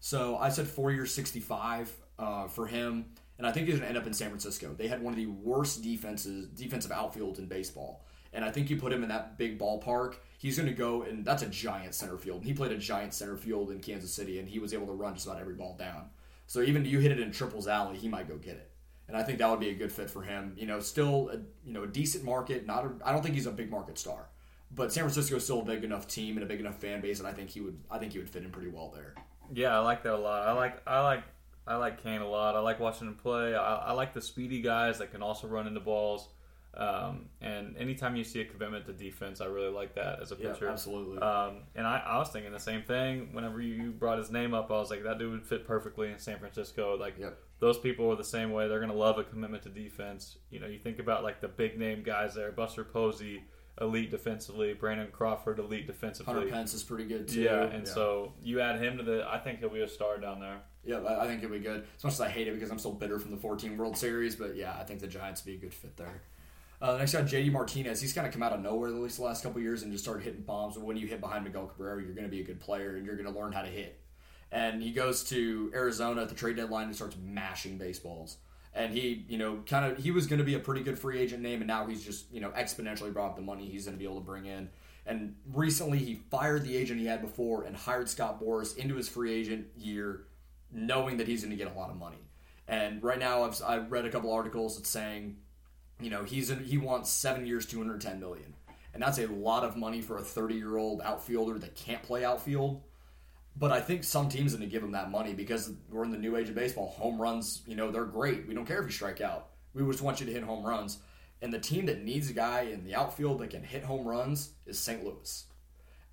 So I said four years, 65 uh, for him, and I think he's going to end up in San Francisco. They had one of the worst defenses, defensive outfields in baseball, and I think you put him in that big ballpark. He's going to go, and that's a giant center field. He played a giant center field in Kansas City, and he was able to run just about every ball down. So even if you hit it in triples alley, he might go get it. And I think that would be a good fit for him. You know, still a, you know a decent market. Not I don't think he's a big market star, but San Francisco is still a big enough team and a big enough fan base, and I think he would I think he would fit in pretty well there. Yeah, I like that a lot. I like I like I like Cain a lot. I like watching him play. I, I like the speedy guys that can also run into balls. Um, and anytime you see a commitment to defense, I really like that as a pitcher. Yeah, absolutely. Um, and I, I was thinking the same thing whenever you brought his name up. I was like, that dude would fit perfectly in San Francisco. Like Yep. those people are the same way. They're gonna love a commitment to defense. You know, you think about like the big name guys there: Buster Posey, elite defensively; Brandon Crawford, elite defensively. Hunter Pence is pretty good too. Yeah, and so you add him to the. I think he'll be a star down there. yeah, I I think it'll be good. As much as I hate it because I'm still bitter from the 14 World Series, but yeah, I think the Giants would be a good fit there. Uh, next guy, JD Martinez. He's kind of come out of nowhere at least the last couple years and just started hitting bombs. When you hit behind Miguel Cabrera, you're going to be a good player and you're going to learn how to hit. And he goes to Arizona at the trade deadline and starts mashing baseballs. And he, you know, kind of he was going to be a pretty good free agent name, and now he's just, you know, exponentially brought up the money he's going to be able to bring in. And recently, he fired the agent he had before and hired Scott Boras into his free agent year knowing that he's going to get a lot of money. And right now, I've I read a couple articles that's saying, you know, he's in, he wants seven years, two hundred ten million, and that's a lot of money for a thirty year old outfielder that can't play outfield. But I think some teams are going to give him that money because we're in the new age of baseball. Home runs, you know, they're great. We don't care if you strike out. We just want you to hit home runs. And the team that needs a guy in the outfield that can hit home runs is St. Louis.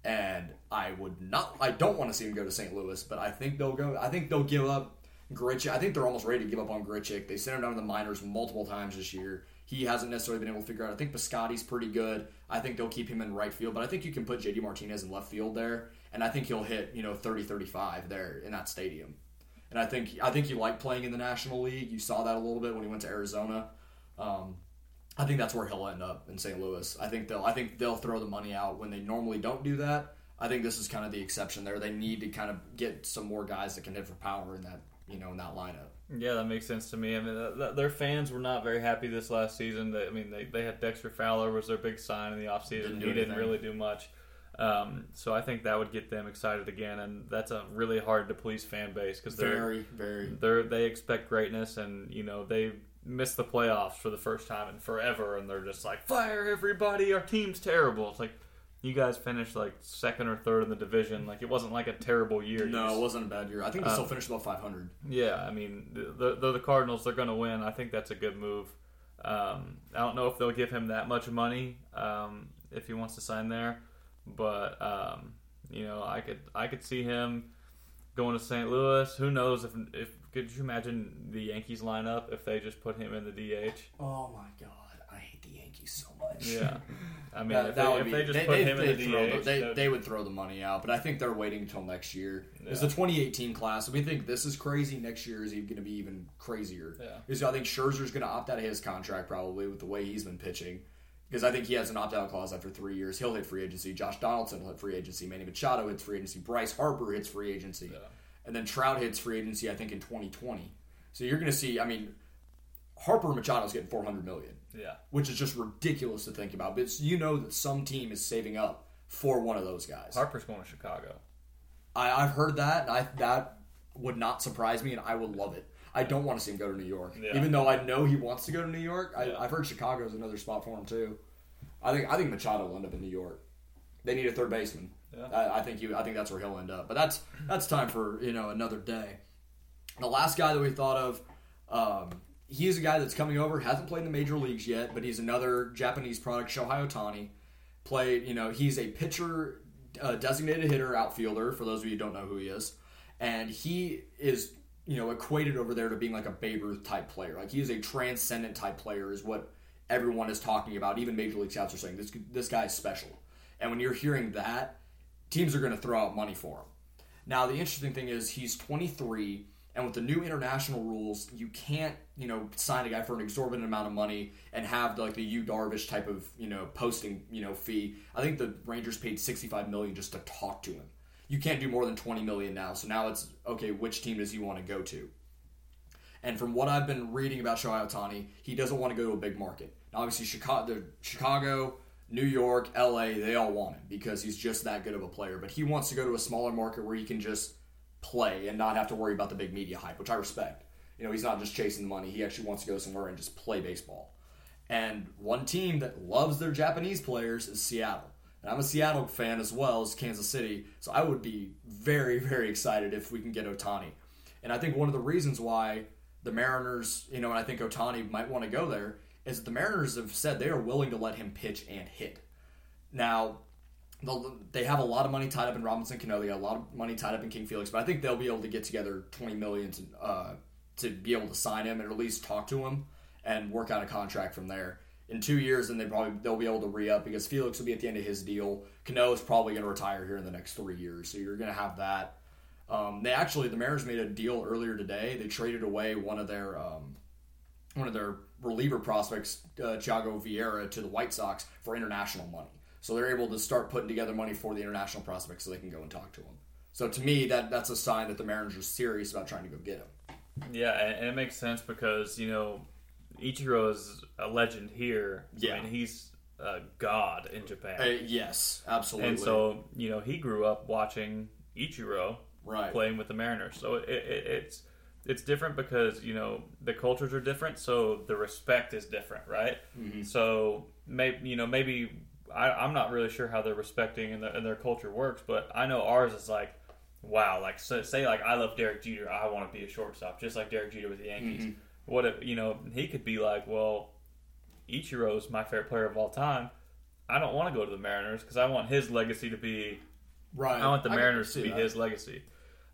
And I would not, I don't want to see him go to St. Louis, but I think they'll go. I think they'll give up Grichuk. I think they're almost ready to give up on Grichuk. They sent him down to the minors multiple times this year. He hasn't necessarily been able to figure out. I think Piscotty's pretty good. I think they'll keep him in right field, but I think you can put JD Martinez in left field there, and I think he'll hit you know 30, 35 there in that stadium. And I think I think he liked playing in the National League. You saw that a little bit when he went to Arizona. Um, I think that's where he'll end up in St. Louis. I think they'll I think they'll throw the money out when they normally don't do that. I think this is kind of the exception there. They need to kind of get some more guys that can hit for power in that you know in that lineup. Yeah, that makes sense to me. I mean, th- th- their fans were not very happy this last season. They, I mean, they, they had Dexter Fowler was their big sign in the offseason. Didn't He didn't really do much. Um, so I think that would get them excited again, and that's a really hard to please fan base because they're Very, very. they're they expect greatness, and you know they missed the playoffs for the first time in forever, and they're just like fire everybody, our team's terrible. It's like you guys finished like second or third in the division, like it wasn't like a terrible year. No, just- it wasn't a bad year. I think they still finished above 500. yeah, I mean, they're, they're the Cardinals. They're going to win. I think that's a good move. Um, I don't know if they'll give him that much money um, if he wants to sign there, but um, you know, I could I could see him going to St. Louis. Who knows if if could you imagine the Yankees lineup if they just put him in the DH? Oh my god, I hate the Yankees so much. Yeah, I mean, That, if, that they, would if be, they just they, put they, him in the throw DH, the, they, they would throw the money out, but I think they're waiting until next year. It's Yeah. the 2018 class. If we think this is crazy, next year is going to be even crazier. Yeah. Because I think Scherzer's going to opt out of his contract probably with the way he's been pitching. Because I think he has an opt out clause after three years. He'll hit free agency. Josh Donaldson will hit free agency. Manny Machado hits free agency. Bryce Harper hits free agency. Yeah. And then Trout hits free agency, I think, in 2020. So you're going to see, I mean, Harper and Machado's getting 400 million yeah, which is just ridiculous to think about. But you know that some team is saving up for one of those guys. Harper's going to Chicago. I, I've heard that, and I that would not surprise me, and I would love it. I don't want to see him go to New York, Yeah. even though I know he wants to go to New York. I, Yeah. I've heard Chicago's another spot for him too. I think I think Machado will end up in New York. They need a third baseman. Yeah. I, I think you. I think that's where he'll end up. But that's that's time for you know another day. The last guy that we thought of, um, he's a guy that's coming over. Hasn't played in the major leagues yet, but he's another Japanese product. Shohei Ohtani played. You know, he's a pitcher, uh, designated hitter, outfielder. For those of you who don't know who he is, and he is you know equated over there to being like a Babe Ruth type player. Like he is a transcendent type player, is what everyone is talking about. Even major league scouts are saying this this guy is special. And when you're hearing that, teams are going to throw out money for him. Now, the interesting thing is he's 23, and with the new international rules, you can't, you know, sign a guy for an exorbitant amount of money and have like the Yu Darvish type of, you know, posting, you know, fee. I think the Rangers paid 65 million just to talk to him. You can't do more than 20 million now. So now it's okay. Which team does he want to go to? And from what I've been reading about Shohei Ohtani, he doesn't want to go to a big market. Now, obviously, Chicago, Chicago, New York, LA, they all want him because he's just that good of a player. But he wants to go to a smaller market where he can just play and not have to worry about the big media hype, which I respect. You know, he's not just chasing the money. He actually wants to go somewhere and just play baseball. And one team that loves their Japanese players is Seattle. And I'm a Seattle fan as well as Kansas City, so I would be very, very excited if we can get Ohtani. And I think one of the reasons why the Mariners, you know, and I think Ohtani might want to go there, is that the Mariners have said they are willing to let him pitch and hit. Now, they have a lot of money tied up in Robinson Cano. They got a lot of money tied up in King Felix, but I think they'll be able to get together twenty million to uh, to be able to sign him and at least talk to him and work out a contract from there. In two years, then they probably they'll be able to re up because Felix will be at the end of his deal. Cano is probably going to retire here in the next three years, so you're going to have that. Um, they actually the Mariners made a deal earlier today. They traded away one of their um, one of their reliever prospects, uh, Thyago Vieira, to the White Sox for international money. So they're able to start putting together money for the international prospects so they can go and talk to them. So to me, that that's a sign that the Mariners are serious about trying to go get him. Yeah, and, it makes sense because you know Ichiro is a legend here. Yeah. I mean, he's a god in Japan, Uh, yes, absolutely. and so you know he grew up watching Ichiro Right. playing with the Mariners. So it, it, it's it's different because you know the cultures are different, so the respect is different, right? Mm-hmm. So maybe you know maybe I, I'm not really sure how they're respecting and, the, and their culture works, but I know ours is like. Wow, like so, say like I love Derek Jeter, I want to be a shortstop, just like Derek Jeter with the Yankees. Mm-hmm. What if you know he could be like, well, Ichiro's my favorite player of all time. I don't want to go to the Mariners because I want his legacy to be Right. I want the Mariners to be that. his legacy.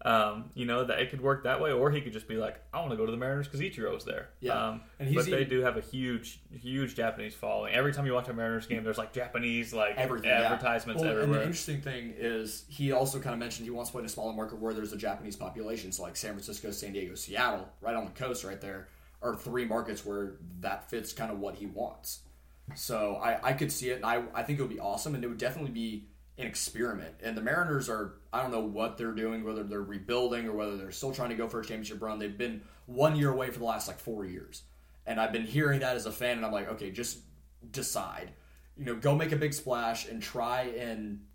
Um, you know that it could work that way, or he could just be like, "I want to go to the Mariners because Ichiro's there." Yeah. um, And but they do have a huge, huge Japanese following. Every time you watch a Mariners game, there's like Japanese like Everything, yeah. advertisements Well, And the everywhere. interesting thing is, he also kind of mentioned he wants to play in a smaller market where there's a Japanese population. So, like San Francisco, San Diego, Seattle, right on the coast, right there, are three markets where that fits kind of what he wants. So, I, I could see it, and I, I think it would be awesome, and it would definitely be an experiment. And the Mariners are, I don't know what they're doing, whether they're rebuilding or whether they're still trying to go for a championship run. They've been one year away for the last like four years. And I've been hearing that as a fan, and I'm like, okay, just decide. You know, go make a big splash and try and,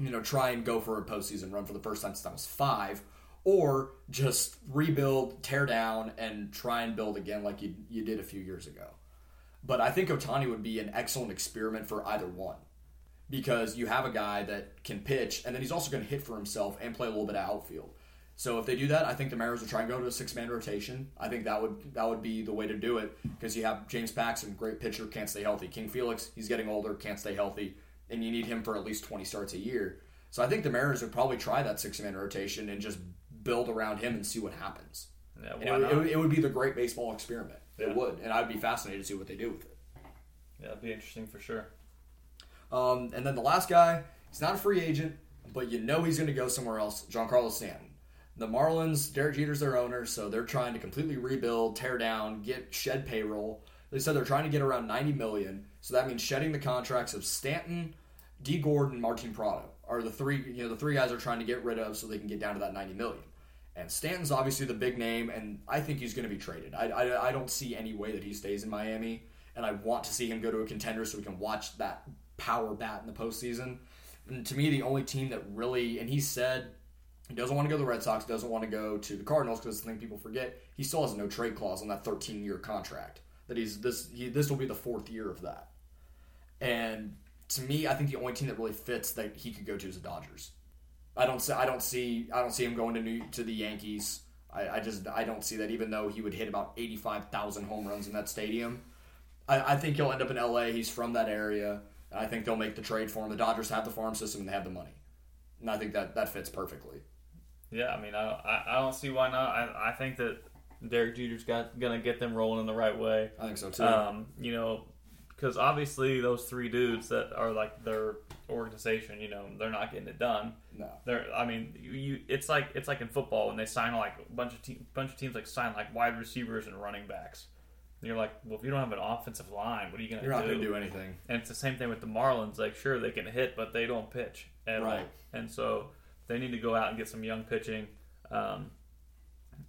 you know, try and go for a postseason run for the first time since I was five, or just rebuild, tear down, and try and build again like you, you did a few years ago. But I think Ohtani would be an excellent experiment for either one because you have a guy that can pitch, and then he's also going to hit for himself and play a little bit of outfield. So if they do that, I think the Mariners will try and go to a six man rotation. I think that would that would be the way to do it because you have James Paxton, great pitcher, can't stay healthy. King Felix, he's getting older, can't stay healthy, and you need him for at least twenty starts a year. So I think the Mariners would probably try that six man rotation and just build around him and see what happens. yeah, it, would- it, would, it would be the great baseball experiment. Yeah. It would, and I'd be fascinated to see what they do with it. yeah, it'd be interesting for sure. Um, and then the last guy, he's not a free agent, but you know he's going to go somewhere else. Giancarlo Stanton. The Marlins, Derek Jeter's their owner, so they're trying to completely rebuild, tear down, get shed payroll. They said they're trying to get around 90 million, so that means shedding the contracts of Stanton, D. Gordon, Martin Prado are the three. You know, the three guys are trying to get rid of so they can get down to that 90 million. And Stanton's obviously the big name, and I think he's going to be traded. I, I, I don't see any way that he stays in Miami, and I want to see him go to a contender so we can watch that power bat in the postseason. And to me, the only team that really, and he said he doesn't want to go to the Red Sox, doesn't want to go to the Cardinals because the thing people forget, he still has no trade clause on that 13 year contract. That he's this he, this will be the fourth year of that. And to me, I think the only team that really fits that he could go to is the Dodgers. I don't see I don't see I don't see him going to New, to the Yankees. I, I just I don't see that even though he would hit about 85,000 home runs in that stadium. I, I think he'll end up in LA. He's from that area. And I think they'll make the trade for him. The Dodgers have the farm system and they have the money. And I think that that fits perfectly. Yeah, I mean, I, I, don't see why not. I, I think that Derek Jeter's got gonna get them rolling in the right way. I think so too. Um, you know, because obviously those three dudes that are like their organization, you know, they're not getting it done. no. They're, I mean, you, you it's like it's like in football when they sign like a bunch of te- bunch of teams like sign like wide receivers and running backs. And you're like, well, if you don't have an offensive line, what are you gonna do? You're not going to do anything. And it's the same thing with the Marlins. Like, sure, they can hit, but they don't pitch at all. Right. And so they need to go out and get some young pitching. Um,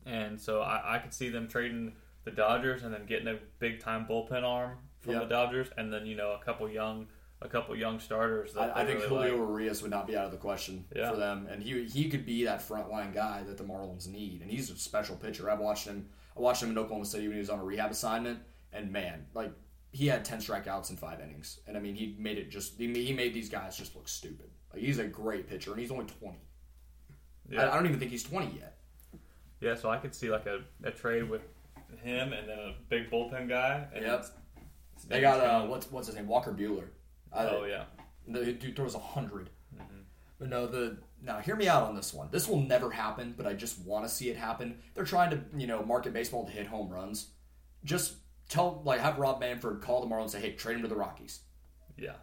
and so I, I could see them trading the Dodgers and then getting a big time bullpen arm from Yeah. the Dodgers, and then you know a couple young, a couple young starters. That I, I think really Julio like. Urias would not be out of the question Yeah. for them, and he he could be that frontline guy that the Marlins need. And he's a special pitcher. I've watched him. I watched him in Oklahoma City when he was on a rehab assignment, and man, like he had ten strikeouts in five innings, and I mean he made it just he made, these guys just look stupid. Like he's a great pitcher, and he's only twenty. Yeah. I, I don't even think he's twenty yet. Yeah, so I could see like a, a trade with him and then a big bullpen guy. And Yep. They got uh, what's what's his name, Walker Buehler. I. Oh yeah. The dude throws a 100 Mm-hmm. But no, the now hear me out on this one. This will never happen, but I just want to see it happen. They're trying to you know market baseball to hit home runs. Just tell like have Rob Manfred call the Marlins and say, hey, trade him to the Rockies, Yeah.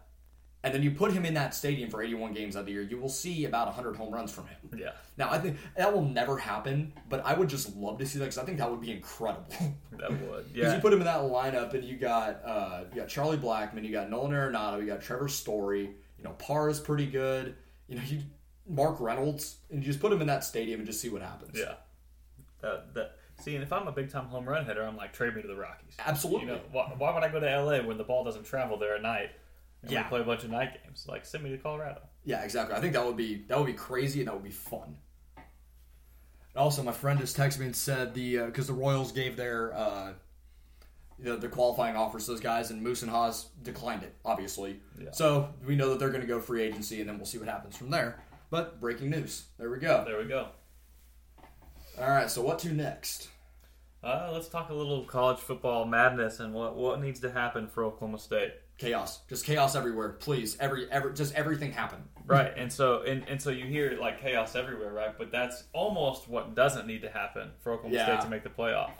and then you put him in that stadium for 81 games of the year. You will see about 100 home runs from him. Yeah. Now I think that will never happen, but I would just love to see that because I think that would be incredible. That would. Yeah. Because you put him in that lineup, and you got uh, you got Charlie Blackmon, you got Nolan Arenado, you got Trevor Story. You know, Parr is pretty good. You know, you Mark Reynolds, and you just put him in that stadium and just see what happens. Yeah. That, that, see, and if I'm a big time home run hitter, I'm like, trade me to the Rockies. absolutely. You know, why, why would I go to LA when the ball doesn't travel there at night? And Yeah. we play a bunch of night games. Like, send me to Colorado. Yeah, exactly. I think that would be that would be crazy and that would be fun. Also, my friend just texted me and said the because the Royals gave their uh, the, the qualifying offers to those guys, and Moose and Haas declined it, obviously. Yeah. So we know that they're going to go free agency, and then we'll see what happens from there. But breaking news, there we go. There we go. All right, so what to next? Uh, let's talk a little college football madness and what what needs to happen for Oklahoma State. Chaos, just chaos everywhere, please. Every every just everything happen. Right, and so and, and so you hear like chaos everywhere, right? But that's almost what doesn't need to happen for Oklahoma Yeah. State to make the playoff.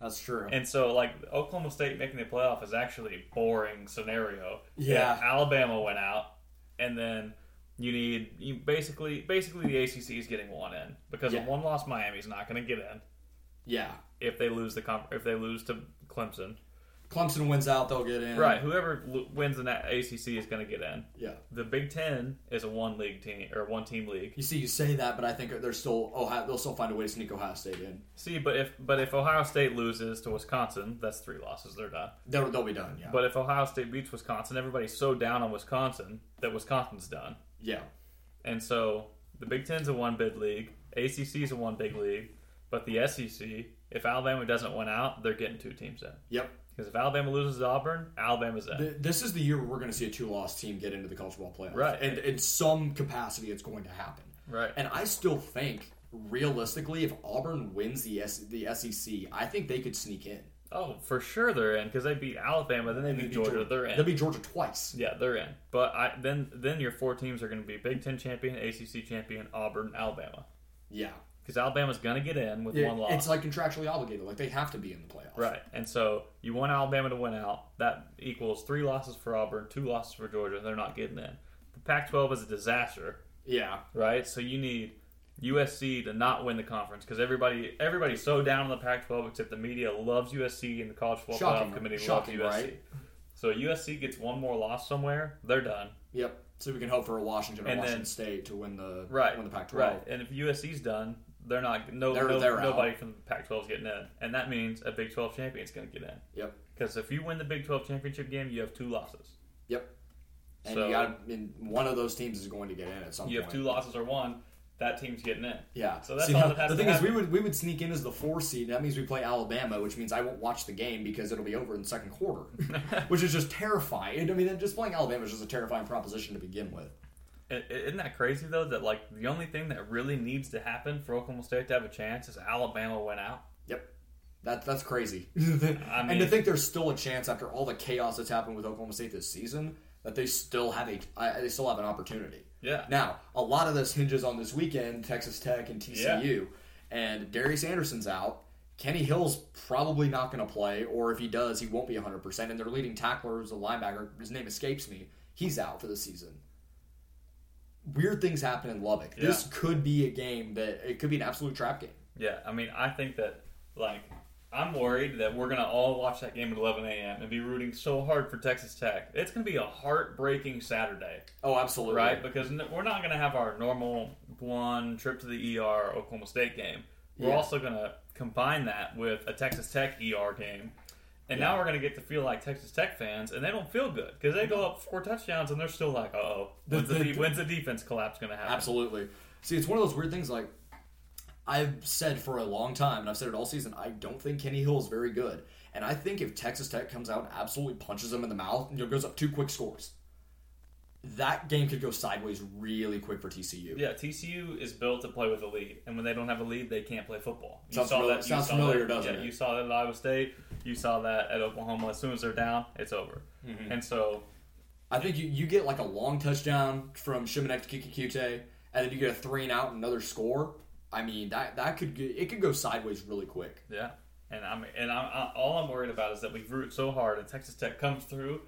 That's true. And so like Oklahoma State making the playoff is actually a boring scenario. Yeah. Alabama went out, and then you need you basically basically the ACC is getting one in because Yeah. a one loss Miami's not going to get in yeah, if they lose the comp- if they lose to Clemson. Clemson wins out, they'll get in. Right, whoever wins in that ACC is going to get in. Yeah. The Big Ten is a one league team or one team league. You see, you say that, but I think they're still Ohio. They'll still find a way to sneak Ohio State in. See, but if but if Ohio State loses to Wisconsin, that's three losses. They're done. They'll, they'll be done. Yeah. But if Ohio State beats Wisconsin, everybody's so down on Wisconsin that Wisconsin's done. Yeah. And so the Big Ten's a one big league, ACC's a one big league, but the SEC, if Alabama doesn't win out, they're getting two teams in. Yep. Because if Alabama loses to Auburn, Alabama's in. Th- This is the year where we're going to see a two-loss team get into the college football playoff. Right. And in some capacity, it's going to happen. Right. And I still think, realistically, if Auburn wins the S- the SEC, I think they could sneak in. Oh, for sure they're in because they beat Alabama, then they beat Georgia, they're in. They'll beat Georgia twice. Yeah, they're in. But I then then your four teams are going to be Big Ten champion, ACC champion, Auburn, Alabama. Yeah. Because Alabama's going to get in with Yeah, one loss. It's like contractually obligated. Like they have to be in the playoffs. Right. And so you want Alabama to win out. That equals three losses for Auburn, two losses for Georgia. They're not getting in. The Pac 12 is a disaster, Yeah. right? So you need USC to not win the conference because everybody everybody's so down on the Pac 12 except the media loves USC and the College Football Shocking, Playoff Committee shocking, loves USC. right? So USC gets one more loss somewhere, they're done. Yep. So we can hope for a Washington or And Washington then- State to win the Right. win the Pac-12. Right. And if USC's done, they're not no, They're- no they're out. nobody from the Pac 12 is getting in. And that means a Big 12 champion is going to get in. Yep. Because if you win the Big 12 championship game, you have two losses. Yep. And So- you got and one of those teams is going to get in at some You point. have two losses or one, that team's getting in. Yeah. So that's See, all now, that has the to thing is, we would we would sneak in as the four seed. That means we play Alabama, which means I won't watch the game because it'll be over in the second quarter, which is just terrifying. I mean, just playing Alabama is just a terrifying proposition to begin with. I- I- Isn't that crazy though? That like the only thing that really needs to happen for Oklahoma State to have a chance is Alabama went out. Yep. That, that's crazy. I and mean- to think there's still a chance after all the chaos that's happened with Oklahoma State this season that they still have a I- they still have an opportunity. Yeah. Now, a lot of this hinges on this weekend, Texas Tech and TCU, and Darius Anderson's out. Kenny Hill's probably not going to play, or if he does, he won't be 100%. And their leading tackler is a linebacker. His name escapes me. He's out for the season. Weird things happen in Lubbock. This could be a game that it could be an absolute trap game. Yeah, I mean, I think that like I'm worried that we're gonna all watch that game at 11 a.m. and be rooting so hard for Texas Tech. It's gonna be a heartbreaking Saturday, Oh, absolutely. right? Because we're not gonna have our normal one trip to the ER Oklahoma State game. We're Yeah. also gonna combine that with a Texas Tech ER game. And now we're going to get to feel like Texas Tech fans, and they don't feel good because they go up four touchdowns and they're still like, "Uh oh, when's, The- de- when's the defense collapse going to happen?" Absolutely. See, it's one of those weird things. Like I've said for a long time, and I've said it all season. I don't think Kenny Hill is very good, and I think if Texas Tech comes out and absolutely punches them in the mouth, and goes up two quick scores, that game could go sideways really quick for TCU. Yeah, TCU is built to play with a lead, and when they don't have a lead, they can't play football. You Sounds saw familiar- that. You sounds saw familiar, that, doesn't yeah, it? You saw that at Iowa State. You saw that at Oklahoma. As soon as they're down, it's over. Mm-hmm. And so, I think you, you get like a long touchdown from Shimonek to Keke Coutee, and then you get a three and out, and another score. I mean that that could get, it could go sideways really quick. yeah, and I'm and I'm, I, all I'm worried about is that we root so hard, and Texas Tech comes through,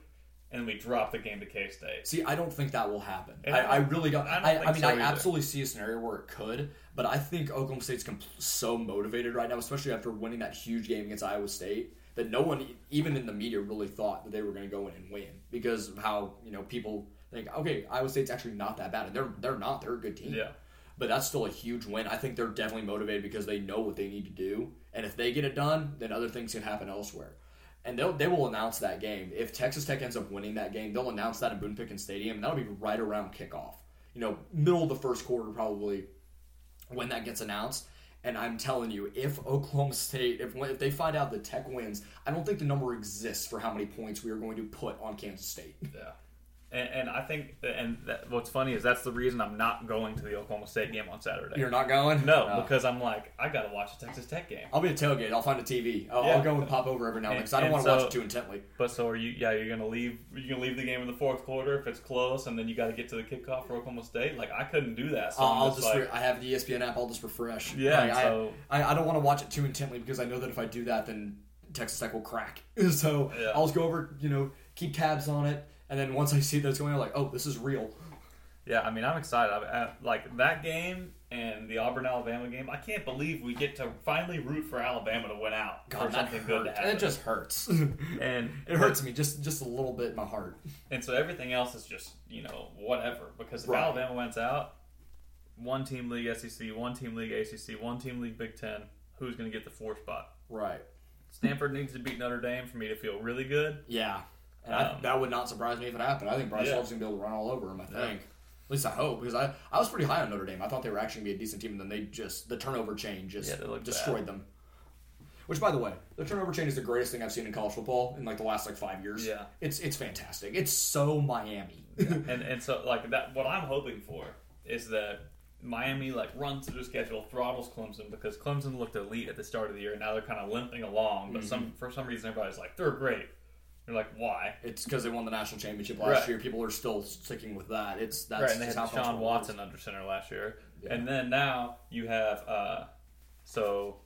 and we drop the game to K State. See, I don't think that will happen. I, I really don't. I don't I, I mean, so I either. absolutely see a scenario where it could, but I think Oklahoma State's so motivated right now, especially after winning that huge game against Iowa State, that no one, even in the media, really thought that they were going to go in and win because of how you know people think. Okay, Iowa State's actually not that bad, and they're they're not. They're a good team. Yeah. But that's still a huge win. I think they're definitely motivated because they know what they need to do, and if they get it done, then other things can happen elsewhere. And they'll, they will announce that game. If Texas Tech ends up winning that game, they'll announce that at Boone Pickens Stadium, and that'll be right around kickoff. You know, middle of the first quarter, probably, when that gets announced. And I'm telling you, if Oklahoma State, if if they find out that Tech wins, I don't think the number exists for how many points we are going to put on Kansas State. Yeah. And, and I think, and that, what's funny is that's the reason I'm not going to the Oklahoma State game on Saturday. You're not going? no, Oh. because I'm like, I got to watch a Texas Tech game. I'll be at tailgate. I'll find a TV. I'll, Yeah. I'll go and pop over every now and then because I don't want to and watch it too intently. But so are you? Yeah, you're gonna leave. You're gonna leave the game in the fourth quarter if it's close, and then you got to get to the kickoff for Oklahoma State. Like I couldn't do that. So I'll, I'm I'll just just like, re- I have the ESPN app. I'll just refresh. Yeah, Like, I- so- I, I don't want to watch it too intently because I know that if I do that, then Texas Tech will crack. So Yeah. I'll just go over, you know, keep tabs on it, and then once I see it's going, on, I'm like, oh, this is real. yeah. I mean, I'm excited. I, I, uh, like that game and the Auburn Alabama game. I can't believe we get to finally root for Alabama to win out God, for something good to happen. It just hurts. and it hurts me just just a little bit in my heart. And so everything else is just, you know, whatever. Because if Right. Alabama wins out, one team league SEC, one team league ACC, one team league Big Ten, who's going to get the four spot? Right. Stanford needs to beat Notre Dame for me to feel really good. Yeah. And I, Um, that would not surprise me if it happened. I think Bryce Yeah. Love's gonna be able to run all over him. I Yeah. think. At least I hope because I, I was pretty high on Notre Dame. I thought they were actually gonna be a decent team, and then they just the turnover chain just Yeah, destroyed them. Which, by the way, the turnover chain is the greatest thing I've seen in college football in like the last like five years. Yeah. it's it's fantastic. It's so Miami. and and so like that what I'm hoping for is that Miami like runs through the schedule, throttles Clemson because Clemson looked elite at the start of the year and now they're kind of limping along. But Mm-hmm. some for some reason everybody's like they're great. You're like why? it's because they won the national championship last Right. year. People are still sticking with that. It's that's right, and they had just how college Deshaun football Watson under center last year, Yeah. and then now you have uh, so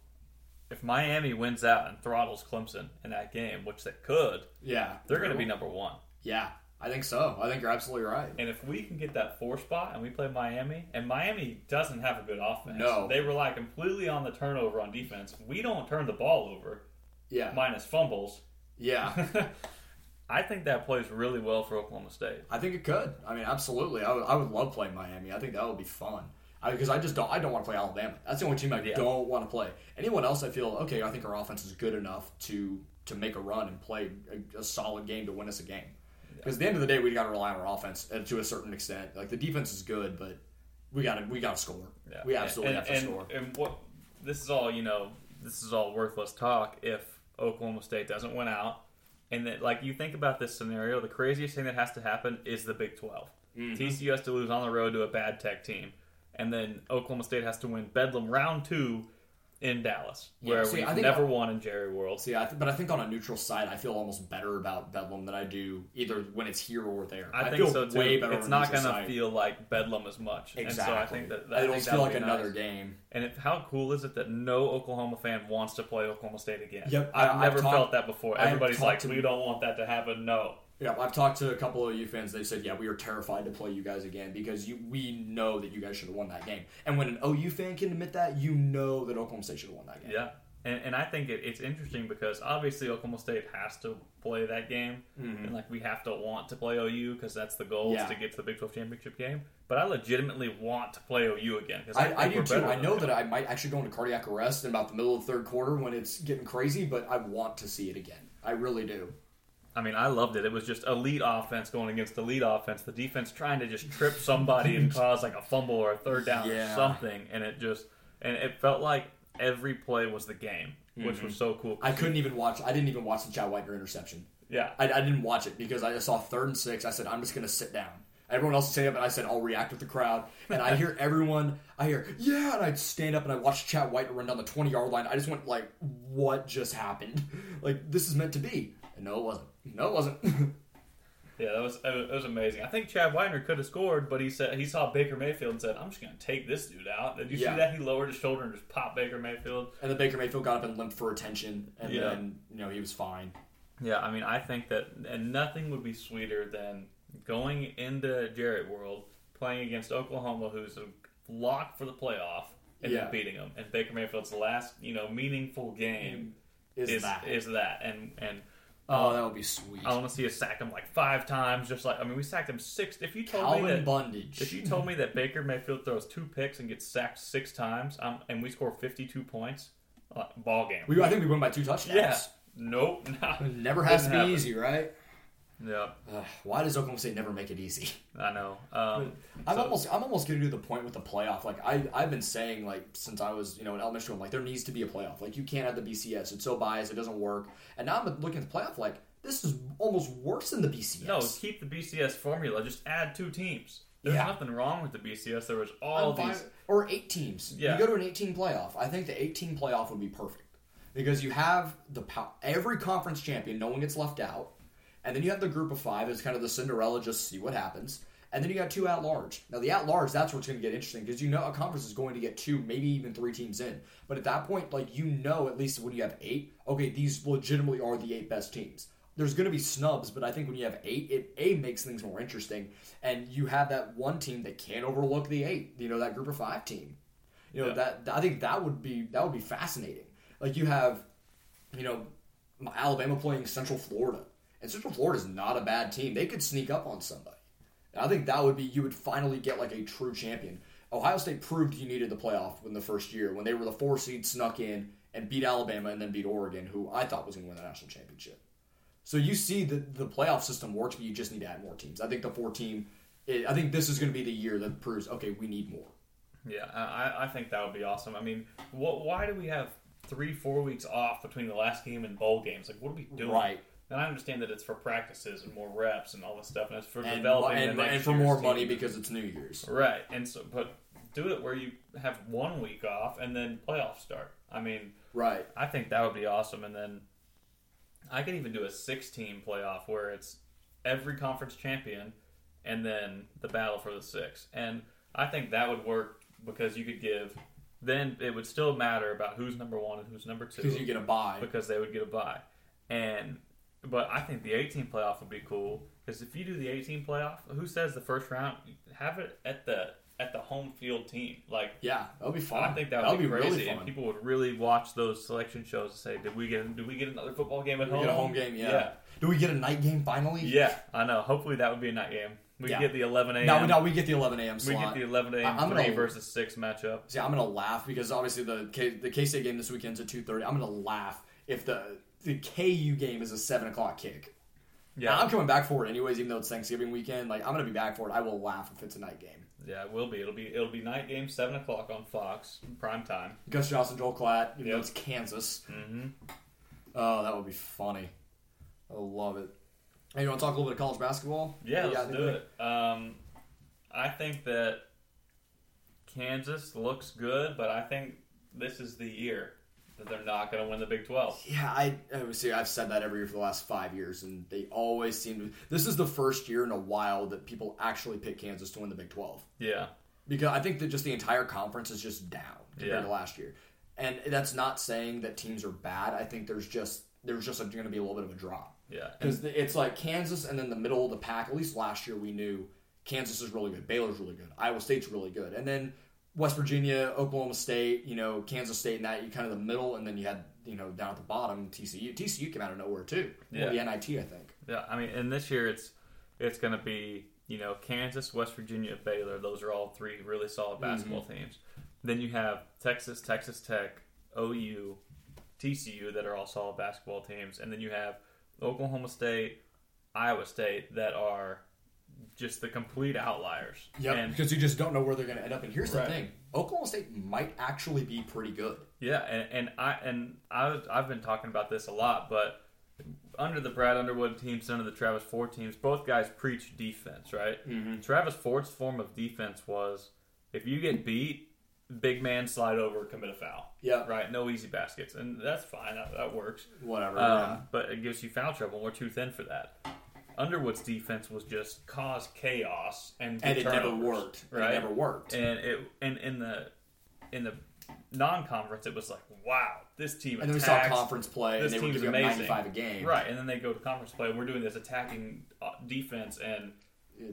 if Miami wins out and throttles Clemson in that game, which they could. Yeah, they're going to be number one. Yeah, I think so. I think you're absolutely right. And if we can get that four spot and we play Miami, and Miami doesn't have a good offense, No. they rely completely on the turnover on defense. We don't turn the ball over, Yeah, minus fumbles. Yeah. I think that plays really well for Oklahoma State. I think it could. I mean, absolutely. I would, I would love playing Miami. I think that would be fun. Because I, just don't. I don't want to play Alabama. That's the only team I Yeah. don't want to play. Anyone else, I feel okay. I think our offense is good enough to to make a run and play a, a solid game to win us a game. Because at the end of the day, we got to rely on our offense uh, to a certain extent. Like the defense is good, but we got to we got to score. Yeah. We absolutely and, have to and, score. And what this is all you know. This is all worthless talk if Oklahoma State doesn't win out. And that, like you think about this scenario, the craziest thing that has to happen is the Big 12 Mm-hmm. TCU has to lose on the road to a bad Tech team, and then Oklahoma State has to win Bedlam round two in Dallas, Yeah, where see, I we've never I- won in Jerry World. See, I th- but I think on a neutral side, I feel almost better about Bedlam than I do either when it's here or there. I, think feel so too. way better. it's not going to feel like Bedlam as much. exactly. And so I think that, that it'll feel like another nice. game. And how cool is it that no Oklahoma fan wants to play Oklahoma State again? Yep, I've I- I've never talked- felt that before. Everybody's like, we don't want that to happen. No. Yeah, I've talked to a couple of you fans. They said, "Yeah, we are terrified to play you guys again because you, we know that you guys should have won that game." And when an OU fan can admit that, you know that Oklahoma State should have won that game. Yeah. And, and I think it, it's interesting because obviously Oklahoma State has to play that game, and like we have to want to play OU because that's the goal Mm-hmm. Yeah. is to get to the Big Twelve championship game. But I legitimately want to play OU again because I, I, I do too. I know that I might actually go into cardiac arrest in about the middle of the third quarter when it's getting crazy, but I want to see it again. I really do. I mean, I loved it. It was just elite offense going against elite offense. The defense trying to just trip somebody and cause like a fumble or a third down Yeah. or something, and it just and it felt like every play was the game, which was so cool. Mm-hmm. I couldn't even watch. I didn't even watch the Chad Whitener interception. yeah, I, I didn't watch it because I just saw third and six. I said, I'm just going to sit down. Everyone else is stand up, and I said, I'll react with the crowd. And I hear everyone, I hear, yeah, and I'd stand up and I watch Chad White run down the 20 yard line. I just went, like, what just happened? Like, this is meant to be. And no, it wasn't. No, it wasn't. yeah, that was it was amazing. I think Chad Weiner could have scored, but he said he saw Baker Mayfield and said, "I'm just going to take this dude out." Did you Yeah. see that? He lowered his shoulder and just popped Baker Mayfield. and then Baker Mayfield got up and limped for attention, and Yeah. then, you know, he was fine. Yeah, I mean, I think that, and nothing would be sweeter than going into Jerry World, playing against Oklahoma, who's a lock for the playoff, and Yeah. then beating them. And Baker Mayfield's last, you know, meaningful game Is, is that? is that. And and oh, that would be sweet. I want to see us sack him like five times, just like I mean, we sacked him six. If you told me that. Bundage. If you told me that Baker Mayfield throws two picks and gets sacked six times, um, and we score fifty-two points, uh, ball game. we, I think we won by two touchdowns. yeah. Nope. Nah. Never has to Didn't be happen. easy, right? Yeah, why does Oklahoma State never make it easy? I know. Um, I'm so- almost I'm almost getting to the point with the playoff. Like I I've been saying like since I was you know in elementary school, I'm like there needs to be a playoff. Like you can't have the BCS. It's so biased. It doesn't work. And now I'm looking at the playoff like this is almost worse than the BCS. No, keep the BCS formula. Just add two teams. There's Yeah. nothing wrong with the BCS. There was all I'm fine- these. or eight teams. Yeah. You go to an 18 playoff. I think the 18 playoff would be perfect because you have the every conference champion. No one gets left out, and then you have the group of five as kind of the Cinderella. Just see what happens. And then you got two at large. Now the at large, that's what's going to get interesting because you know a conference is going to get two, maybe even three teams in. But at that point, like you know, at least when you have eight, okay, these legitimately are the eight best teams. There's going to be snubs, but I think when you have eight, it a makes things more interesting, and you have that one team that can't overlook the eight. You know that group of five team. You know Yeah. that I think that would be that would be fascinating. Like you have, you know, Alabama playing Central Florida, and Central Florida is not a bad team. They could sneak up on somebody. And I think that would be you would finally get like a true champion. Ohio State proved you needed the playoff in the first year when they were the four seed, snuck in and beat Alabama and then beat Oregon, who I thought was going to win the national championship. So you see that the playoff system works, but you just need to add more teams. I think the four team. Eh, I think this is going to be the year that proves okay, we need more. Yeah, I, I think that would be awesome. I mean, what, why do we have three, four weeks off between the last game and bowl games? Like, what are we doing? Right. And I understand that it's for practices and more reps and all this stuff, and it's for and, developing and, and for more team. money because it's New Year's. Right, and so but do it where you have one week off and then playoffs start. I mean, Right. I think that would be awesome, and then I could even do a six-team playoff where it's every conference champion and then the battle for the six. And I think that would work because you could give. Then it would still matter about who's number one and who's number two Because you get a buy. because they would get a buy. And but I think the 18 playoff would be cool because if you do the 18 playoff, who says the first round have it at the at the home field team? Like Yeah, that would be fun. I think that would That'd be, be crazy, really and fun. people would really watch those selection shows and say, "Did we get? Did we get another football game at We home? get a home game, yeah. yeah, Do we get a night game finally? Yeah, I know. Hopefully that would be a night game. We Yeah. get the 11 a.m. No, no, we get the 11 a.m. we get the 11 a.m. I'm three gonna- versus six matchup. See, I'm gonna laugh because obviously the K, the K State game this weekend's at 2:30. I'm gonna laugh if the the KU game is a seven o'clock kick. Yeah, I'm coming back for it anyways, even though it's Thanksgiving weekend. Like I'm gonna be back for it. I will laugh if it's a night game. yeah, it will be. It'll be it'll be night game, seven o'clock on Fox prime time. Gus Johnson, Joel Klatt, though Yep. it's Kansas. Mm-hmm. Oh, that would be funny. I love it. Hey, you want to talk a little bit of college basketball? Yeah, let's do it. Um, I think that Kansas looks good, but I think this is the year that they're not going to win the Big 12. Yeah, I, I see. I've said that every year for the last five years, and they always seem to. This is the first year in a while that people actually pick Kansas to win the Big Twelve Yeah, because I think that just the entire conference is just down compared Yeah. to last year, and that's not saying that teams are bad. I think there's just there's just going to be a little bit of a drop yeah. because it's like Kansas and then the middle of the pack. At least last year we knew Kansas is really good, Baylor's really good, Iowa State's really good, and then West Virginia, Oklahoma State, you know, Kansas State, and that you kind of the middle, and then you had you know down at the bottom TCU. TCU came out of nowhere too. Yeah. the NIT I think. Yeah, I mean, and this year it's it's going to be you know Kansas, West Virginia, Baylor. Those are all three really solid mm-hmm. basketball teams. Then you have Texas, Texas Tech, OU, TCU that are all solid basketball teams, and then you have Oklahoma State, Iowa State that are just the complete outliers. Yeah, and because you just don't know where they're going to end up. And here's Right. the thing: Oklahoma State might actually be pretty good. Yeah, and, and I and I I've been talking about this a lot, but under the Brad Underwood teams, under the Travis Ford teams, both guys preach defense, right? Mm-hmm. Travis Ford's form of defense was if you get beat, big man slide over, commit a foul, Yeah, right? No easy baskets, and that's fine. That, that works. whatever. Um, yeah. But it gives you foul trouble. We're too thin for that. Underwood's defense was just cause chaos and And it never worked. right? It never worked. and it and in the in the non-conference it was like wow this team And then we saw attacks. conference play, This and they were team's giving up amazing. 95 a game. right and then they go to conference play and we're doing this attacking uh, defense and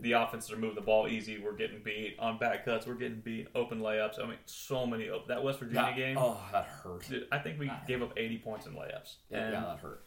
the offenses are moving the ball easy we're getting beat on back cuts we're getting beat open layups I mean so many op- that West Virginia That- game Oh, that hurt. dude, I think we gave up 80 points in layups Yeah, and yeah, that hurt.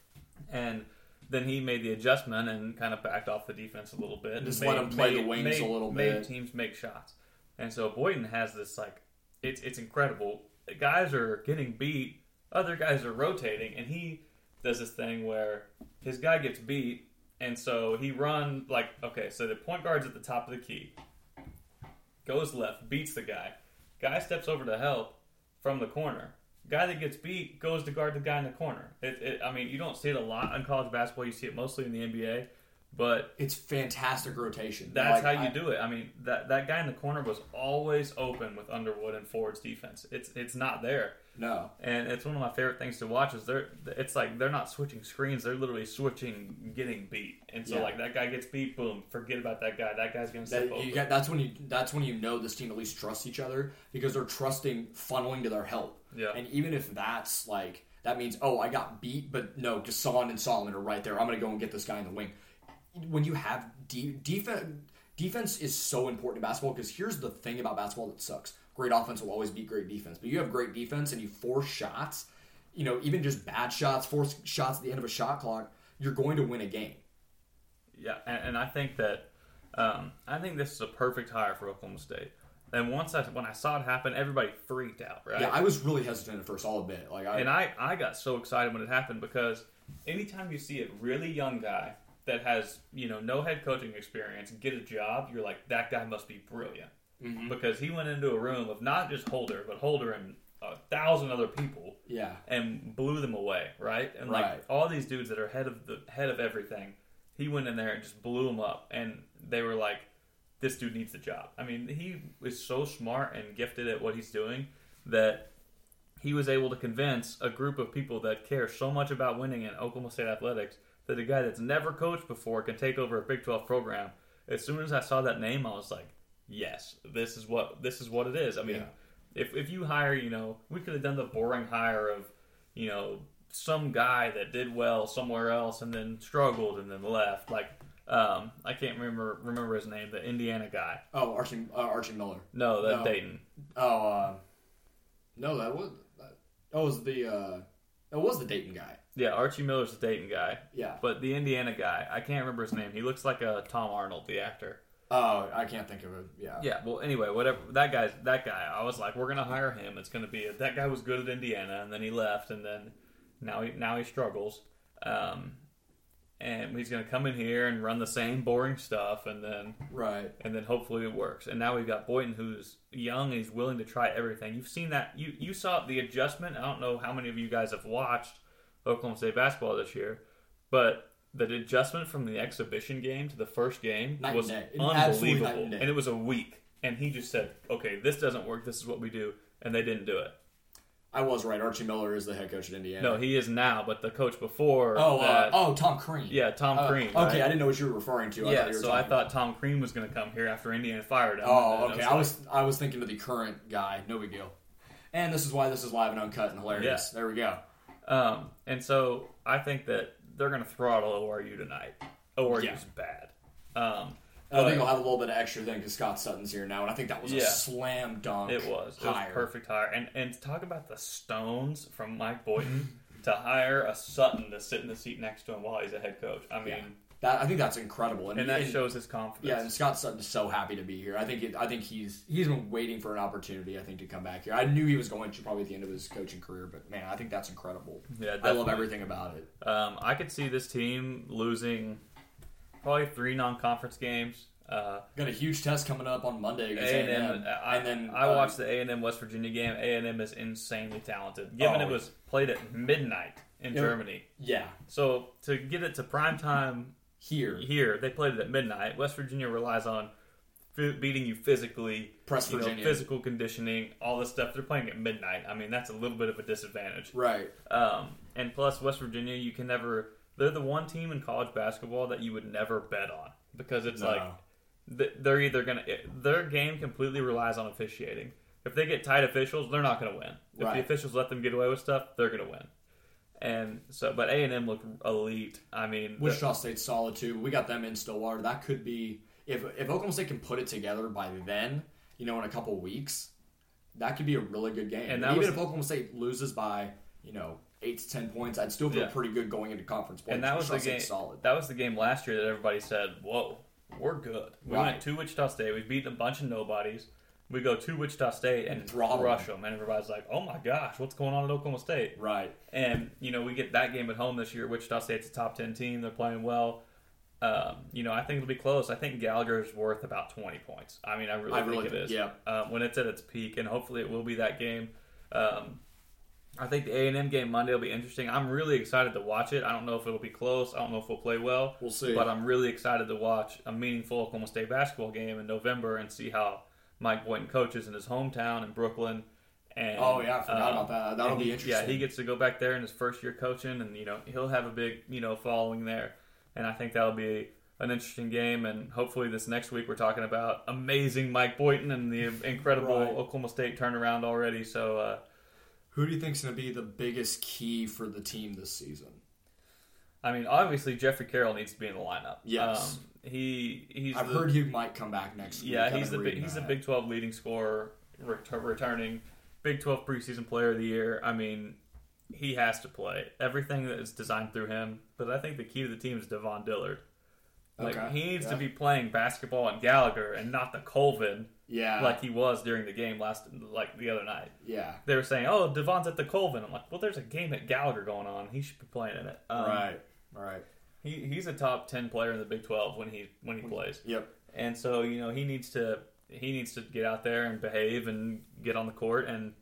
and then he made the adjustment and kind of backed off the defense a little bit. and Just let him play the wings made- a little made bit. teams make shots. And so Boynton has this like it's it's incredible. Guys are getting beat, other guys are rotating, and he does this thing where his guy gets beat And so he run like okay, so the point guard's at the top of the key, goes left, beats the guy. Guy steps over to help from the corner. Guy that gets beat goes to guard the guy in the corner. It, it, I mean, you don't see it a lot in college basketball. You see it mostly in the NBA, but It's fantastic rotation. that's Like, how you I- do it. I mean, that that guy in the corner was always open with Underwood and Ford's defense. It's it's not there. No. And it's one of my favorite things to watch is they're it's like they're not switching screens, they're literally switching getting beat. And so Yeah. like that guy gets beat, boom, forget about that guy. That guy's gonna step That, over. you that's when you that's when you know this team at least trusts each other because they're trusting funneling to their help. Yeah. And even if that's like that means oh I got beat, but no, Gasson and Solomon are right there. I'm gonna go and get this guy in the wing. When you have de- defense, defense is so important in basketball because here's the thing about basketball that sucks. Great offense will always beat great defense, but you have great defense and you force shots. You know, even just bad shots, force shots at the end of a shot clock, you're going to win a game. Yeah, and, and I think that um, I think this is a perfect hire for Oklahoma State. And once I when I saw it happen, everybody freaked out, right? Yeah, I was really hesitant at first. I'll admit, like I, And I, I got so excited when it happened because anytime you see a really young guy that has, you know, no head coaching experience get a job, you're like, that guy must be brilliant. Mm-hmm. Because he went into a room of not just Holder, but Holder and a thousand other people yeah, and blew them away, right? And like Right. all these dudes that are head of the head of everything, he went in there and just blew them up, and they were like, "This dude needs the job." I mean, he is so smart and gifted at what he's doing that he was able to convince a group of people that care so much about winning in Oklahoma State athletics that a guy that's never coached before can take over a Big 12 program. As soon as I saw that name, I was like, "Yes, this is what this is what it is." I mean, Yeah. if if you hire, you know, we could have done the boring hire of, you know, some guy that did well somewhere else and then struggled and then left. Like, um, I can't remember remember his name, the Indiana guy. Oh, Archie, uh, Archie Miller. No, that No. Dayton. Oh, uh, no, that was that, that was the uh, that was the Dayton guy. Yeah, Archie Miller's the Dayton guy. Yeah. But the Indiana guy, I can't remember his name. He looks like a Tom Arnold, the actor. Oh, I can't think of it. Yeah. Yeah. Well, anyway, whatever. That guy's that guy. I was like, we're gonna hire him. It's gonna be a, that guy was good at Indiana, and then he left, and then now he now he struggles. Um, and he's gonna come in here and run the same boring stuff, and then Right. and then hopefully it works. And now we've got Boynton, who's young and he's willing to try everything. You've seen that. You you saw the adjustment. I don't know how many of you guys have watched Oklahoma State basketball this year, but the adjustment from the exhibition game to the first game Night was and unbelievable. And it was a week. And he just said, "Okay, this doesn't work. This is what we do." And they didn't do it. I was right. Archie Miller is the head coach at Indiana. No, he is now, but the coach before. Oh, uh, oh, Tom Crean. yeah, Tom Uh, Crean. Okay, right? I didn't know what you were referring to. I yeah, so I thought Tom Crean was going to come here after Indiana fired him. Oh, okay. I was I was thinking of the current guy. No big deal. And this is why this is live and uncut and hilarious. There we go. Um, and so I think that they're going to throttle ORU tonight. ORU's Yeah. bad. Um, I think I'll have a little bit of extra then because Scott Sutton's here now, and I think that was a Yeah. slam dunk. it was. It hire. was perfect hire. And and talk about the stones from Mike Boynton to hire a Sutton to sit in the seat next to him while he's a head coach. I mean, Yeah. That I think that's incredible, and, and that and- shows his confidence. Yeah, and Scott Sutton's so happy to be here. I think it, I think he's he's been waiting for an opportunity. I think to come back here. I knew he was going to probably at the end of his coaching career, but man, I think that's incredible. Yeah, I love definitely. everything about it. Um, I could see this team losing probably three non-conference games. Uh, Got a huge test coming up on Monday against A and A&M, M. I, and then I uh, watched the A and M West Virginia game. A and M is insanely talented. Given Oh. it was played at midnight in. Germany, Yeah, so to get it to prime time here here, they played it at midnight. West Virginia relies on f- beating you physically, Press you know, physical conditioning, all this stuff. They're playing at midnight. I mean, that's a little bit of a disadvantage. right. Um, and plus, West Virginia, you can never. They're the one team in college basketball that you would never bet on because it's No. like they're either gonna their game completely relies on officiating. If they get tight officials, they're not gonna win. If Right. the officials let them get away with stuff, they're gonna win. And so, but A and M looked elite. I mean, Wichita State's solid too. We got them in Stillwater. That could be if if Oklahoma State can put it together by then, you know, in a couple weeks, that could be a really good game. And even was- if Oklahoma State loses by you know eight to ten points, I'd still feel Yeah. pretty good going into conference play. and that was the game. Solid. That was the game last year that everybody said, "Whoa, we're good." We Right. went to Wichita State. We beat a bunch of nobodies. We go to Wichita State and Throttle rush them. them, and everybody's like, "Oh my gosh, what's going on at Oklahoma State?" Right. And you know, we get that game at home this year. Wichita State's a top ten team. They're playing well. Um, you know, I think it'll be close. I think Gallagher's worth about 20 points. I mean, I really I think really it is. yeah. Um, when it's at its peak, and hopefully it will be that game. Um, I think the A and M game Monday will be interesting. I'm really excited to watch it. I don't know if it'll be close. I don't know if we'll play well. We'll see. But I'm really excited to watch a meaningful Oklahoma State basketball game in November and see how Mike Boynton coaches in his hometown in Brooklyn. And Oh, yeah, I forgot um, about that. That'll be he- interesting. Yeah, he gets to go back there in his first year coaching, and you know he'll have a big you know following there, and I think that'll be an interesting game. And hopefully this next week we're talking about amazing Mike Boynton and the incredible Right. Oklahoma State turnaround already. So uh, Who do you think's going to be the biggest key for the team this season? I mean, obviously Jeffrey Carroll needs to be in the lineup. Yes. um, he he's I've the- heard he might come back next week. Yeah, he's the big, he's the. Big Twelve leading scorer, ret- returning Big Twelve preseason player of the year. I mean, he has to play everything that is designed through him. But I think the key to the team is Davon Dillard. Like Okay, he needs to be playing basketball and Gallagher and not the Colvin Yeah, like he was during the game last like the other night. yeah, They were saying, "Oh, Devon's at the Colvin." I'm like, "Well, there's a game at Gallagher going on. He should be playing in it." Um, right, right. He, he's a top ten player in the Big Twelve when he when he plays. Yep. And so, you know, he needs to he needs to get out there and behave and get on the court and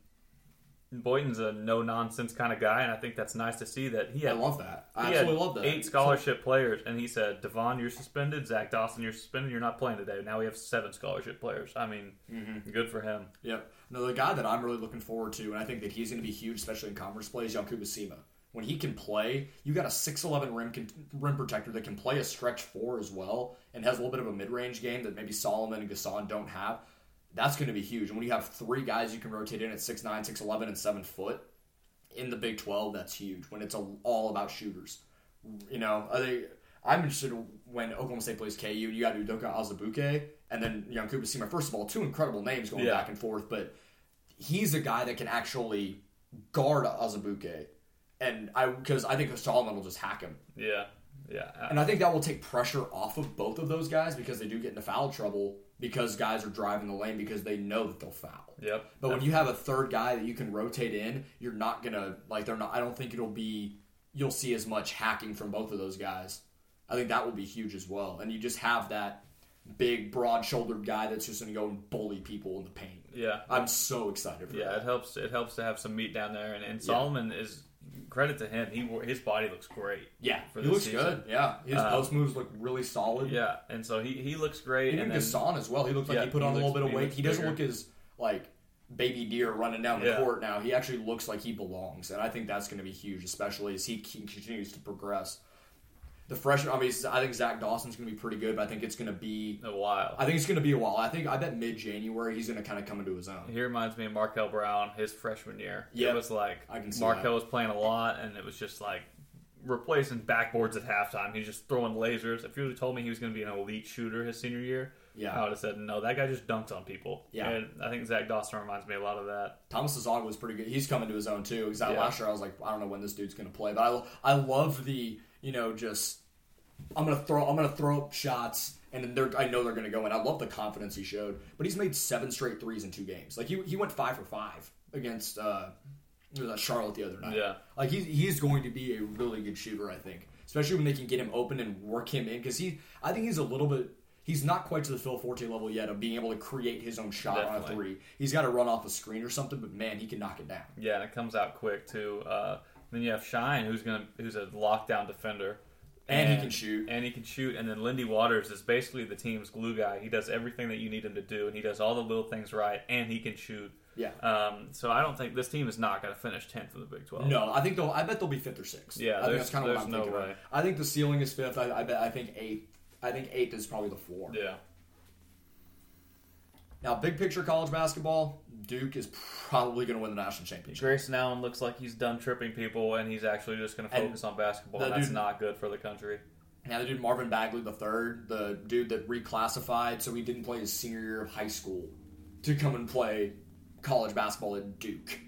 Boynton's a no nonsense kind of guy and I think that's nice to see that he had. I love that. I absolutely love that. eight scholarship players and he said, Devon, you're suspended, Zach Dawson, you're suspended, you're not playing today. Now we have seven scholarship players. I mean, Mm-hmm. good for him. Yep. No, the guy that I'm really looking forward to, and I think that he's going to be huge, especially in conference play, is Yankuba Sima. When he can play, you got a 6'11 rim con- rim protector that can play a stretch four as well, and has a little bit of a mid range game that maybe Solomon and Gasson don't have. That's going to be huge. And when you have three guys you can rotate in at 6'9, 6'11, and 7 foot in the Big 12, that's huge. When it's all about shooters. You know, I think I'm interested when Oklahoma State plays KU. You got Udoka Azubuike and then Yankuba Sima. First of all, two incredible names going Yeah. back and forth, but he's a guy that can actually guard Azubuike, and I because I think Solomon will just hack him, Yeah. Yeah. and I think that will take pressure off of both of those guys because they do get into foul trouble because guys are driving the lane because they know that they'll foul. yep. But when you have a third guy that you can rotate in, you're not gonna like they're not. I don't think it'll be. You'll see as much hacking from both of those guys. I think that will be huge as well. And you just have that big, broad-shouldered guy that's just gonna go and bully people in the paint. yeah. I'm so excited for Yeah, that. Yeah, it helps. It helps to have some meat down there, and, and Solomon is credit to him. He his body looks great. Yeah, for he looks season. good. Yeah, his Um, post moves look really solid. Yeah, and so he, he looks great. Even and then, Gasson as well. He looks like Yeah, he put he on a little bit of he weight. looks He doesn't look as like baby deer running down the Yeah. court now. He actually looks like he belongs, and I think that's going to be huge, especially as he continues to progress. The freshman, I mean, I think Zach Dawson's going to be pretty good, but I think it's going to be. a while. I think it's going to be a while. I think I bet mid January he's going to kind of come into his own. He reminds me of Markel Brown, his freshman year. Yeah, It was like I can Markel that. was playing a lot, and it was just like replacing backboards at halftime. He's just throwing lasers. If you would told me he was going to be an elite shooter his senior year, Yeah. I would have said no. That guy just dunks on people. Yeah. and I think Zach Dawson reminds me a lot of that. Thomas Dziagwa was pretty good. He's coming to his own too. Because Yeah. last year I was like, I don't know when this dude's going to play, but I I love the you know just I'm gonna throw I'm gonna throw up shots and then they're, I know they're gonna go in. I love the confidence he showed, but he's made seven straight threes in two games. Like he he went five for five against uh, Charlotte the other night. Yeah. like he's he's going to be a really good shooter. I think, especially when they can get him open and work him in because he I think he's a little bit. He's not quite to the Phil Forte level yet of being able to create his own shot on a three. He's got to run off a screen or something, but man, he can knock it down. Yeah, and it comes out quick too. Uh, then you have Shine, who's gonna who's a lockdown defender, And he can shoot. and he can shoot. And then Lindy Waters is basically the team's glue guy. He does everything that you need him to do, and he does all the little things right, and he can shoot. Yeah. Um, so I don't think this team is not going to finish tenth in the Big Twelve. No, I think they'll. I bet they'll be fifth or sixth. Yeah, I think that's kind of what I'm no thinking. way. I think the ceiling is fifth. I, I bet. I think eighth. I think eighth is probably the floor. Yeah. Now, big picture college basketball, Duke is probably going to win the national championship. Grayson Allen looks like he's done tripping people, and he's actually just going to And focus on basketball. the and that's dude- not good for the country. Now, the dude Marvin Bagley the third, the dude that reclassified, so he didn't play his senior year of high school to come and play college basketball at Duke.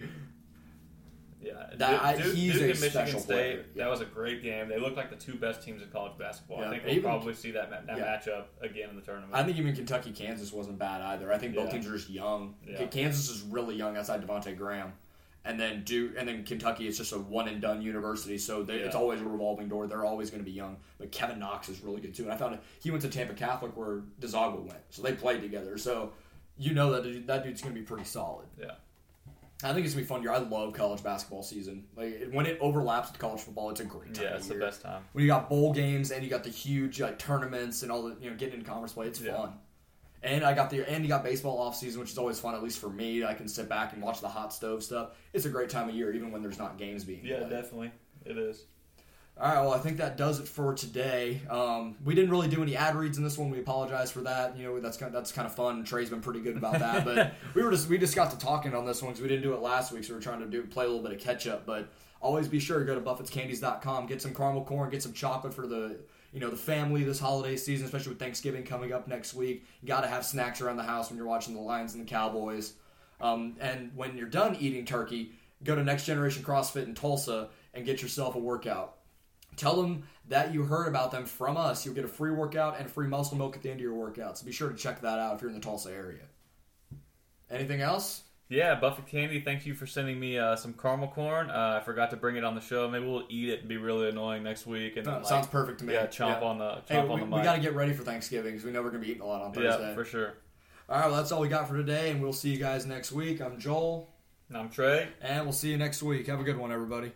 Yeah, That- I- Duke, he's Duke a and Michigan special State. player, yeah. That was a great game. They look like the two best teams in college basketball. Yeah, I think we'll even- probably see that that Yeah. matchup again in the tournament. I think even Kentucky Kansas wasn't bad either. I think both teams are just young. Kansas is really young outside Devonte Graham, and then Duke, and then Kentucky is just a one and done university, so they, it's always a revolving door. They're always going to be young. But Kevin Knox is really good too, and I found he went to Tampa Catholic where Dziagwa went, so they played together. So you know that dude- that dude's going to be pretty solid. Yeah. I think it's gonna be fun year. I love college basketball season. Like when it overlaps with college football, it's a great time. Yeah, it's the best time. When you got bowl games and you got the huge like tournaments and all the you know getting into conference play, it's Yeah. fun. And I got the and you got baseball off season, which is always fun. At least for me, I can sit back and watch the hot stove stuff. It's a great time of year, even when there's not games being Yeah, played. definitely. It is. All right, well, I think that does it for today. Um, we didn't really do any ad reads in this one. We apologize for that. You know, that's kind of, that's kind of fun. Trey's been pretty good about that, but we were just we just got to talking on this one because we didn't do it last week, so we are trying to do play a little bit of catch up. But always be sure to go to buffettscandies.com, get some caramel corn, get some chocolate for the you know the family this holiday season, especially with Thanksgiving coming up next week. You got to have snacks around the house when you're watching the Lions and the Cowboys. Um, and when you're done eating turkey, go to Next Generation CrossFit in Tulsa and get yourself a workout. Tell them that you heard about them from us. You'll get a free workout and free muscle milk at the end of your workout. So be sure to check that out if you're in the Tulsa area. Anything else? Yeah, Buffett Candy, thank you for sending me uh, some caramel corn. Uh, I forgot to bring it on the show. Maybe we'll eat it and be really annoying next week. And No, then, like, sounds perfect to me. Yeah, chomp on the chomp Hey, on we, the we got to get ready for Thanksgiving because we know we're going to be eating a lot on Thursday. yeah, for sure. All right, well, that's all we got for today, and we'll see you guys next week. I'm Joel, I'm Trey. and we'll see you next week. Have a good one, everybody.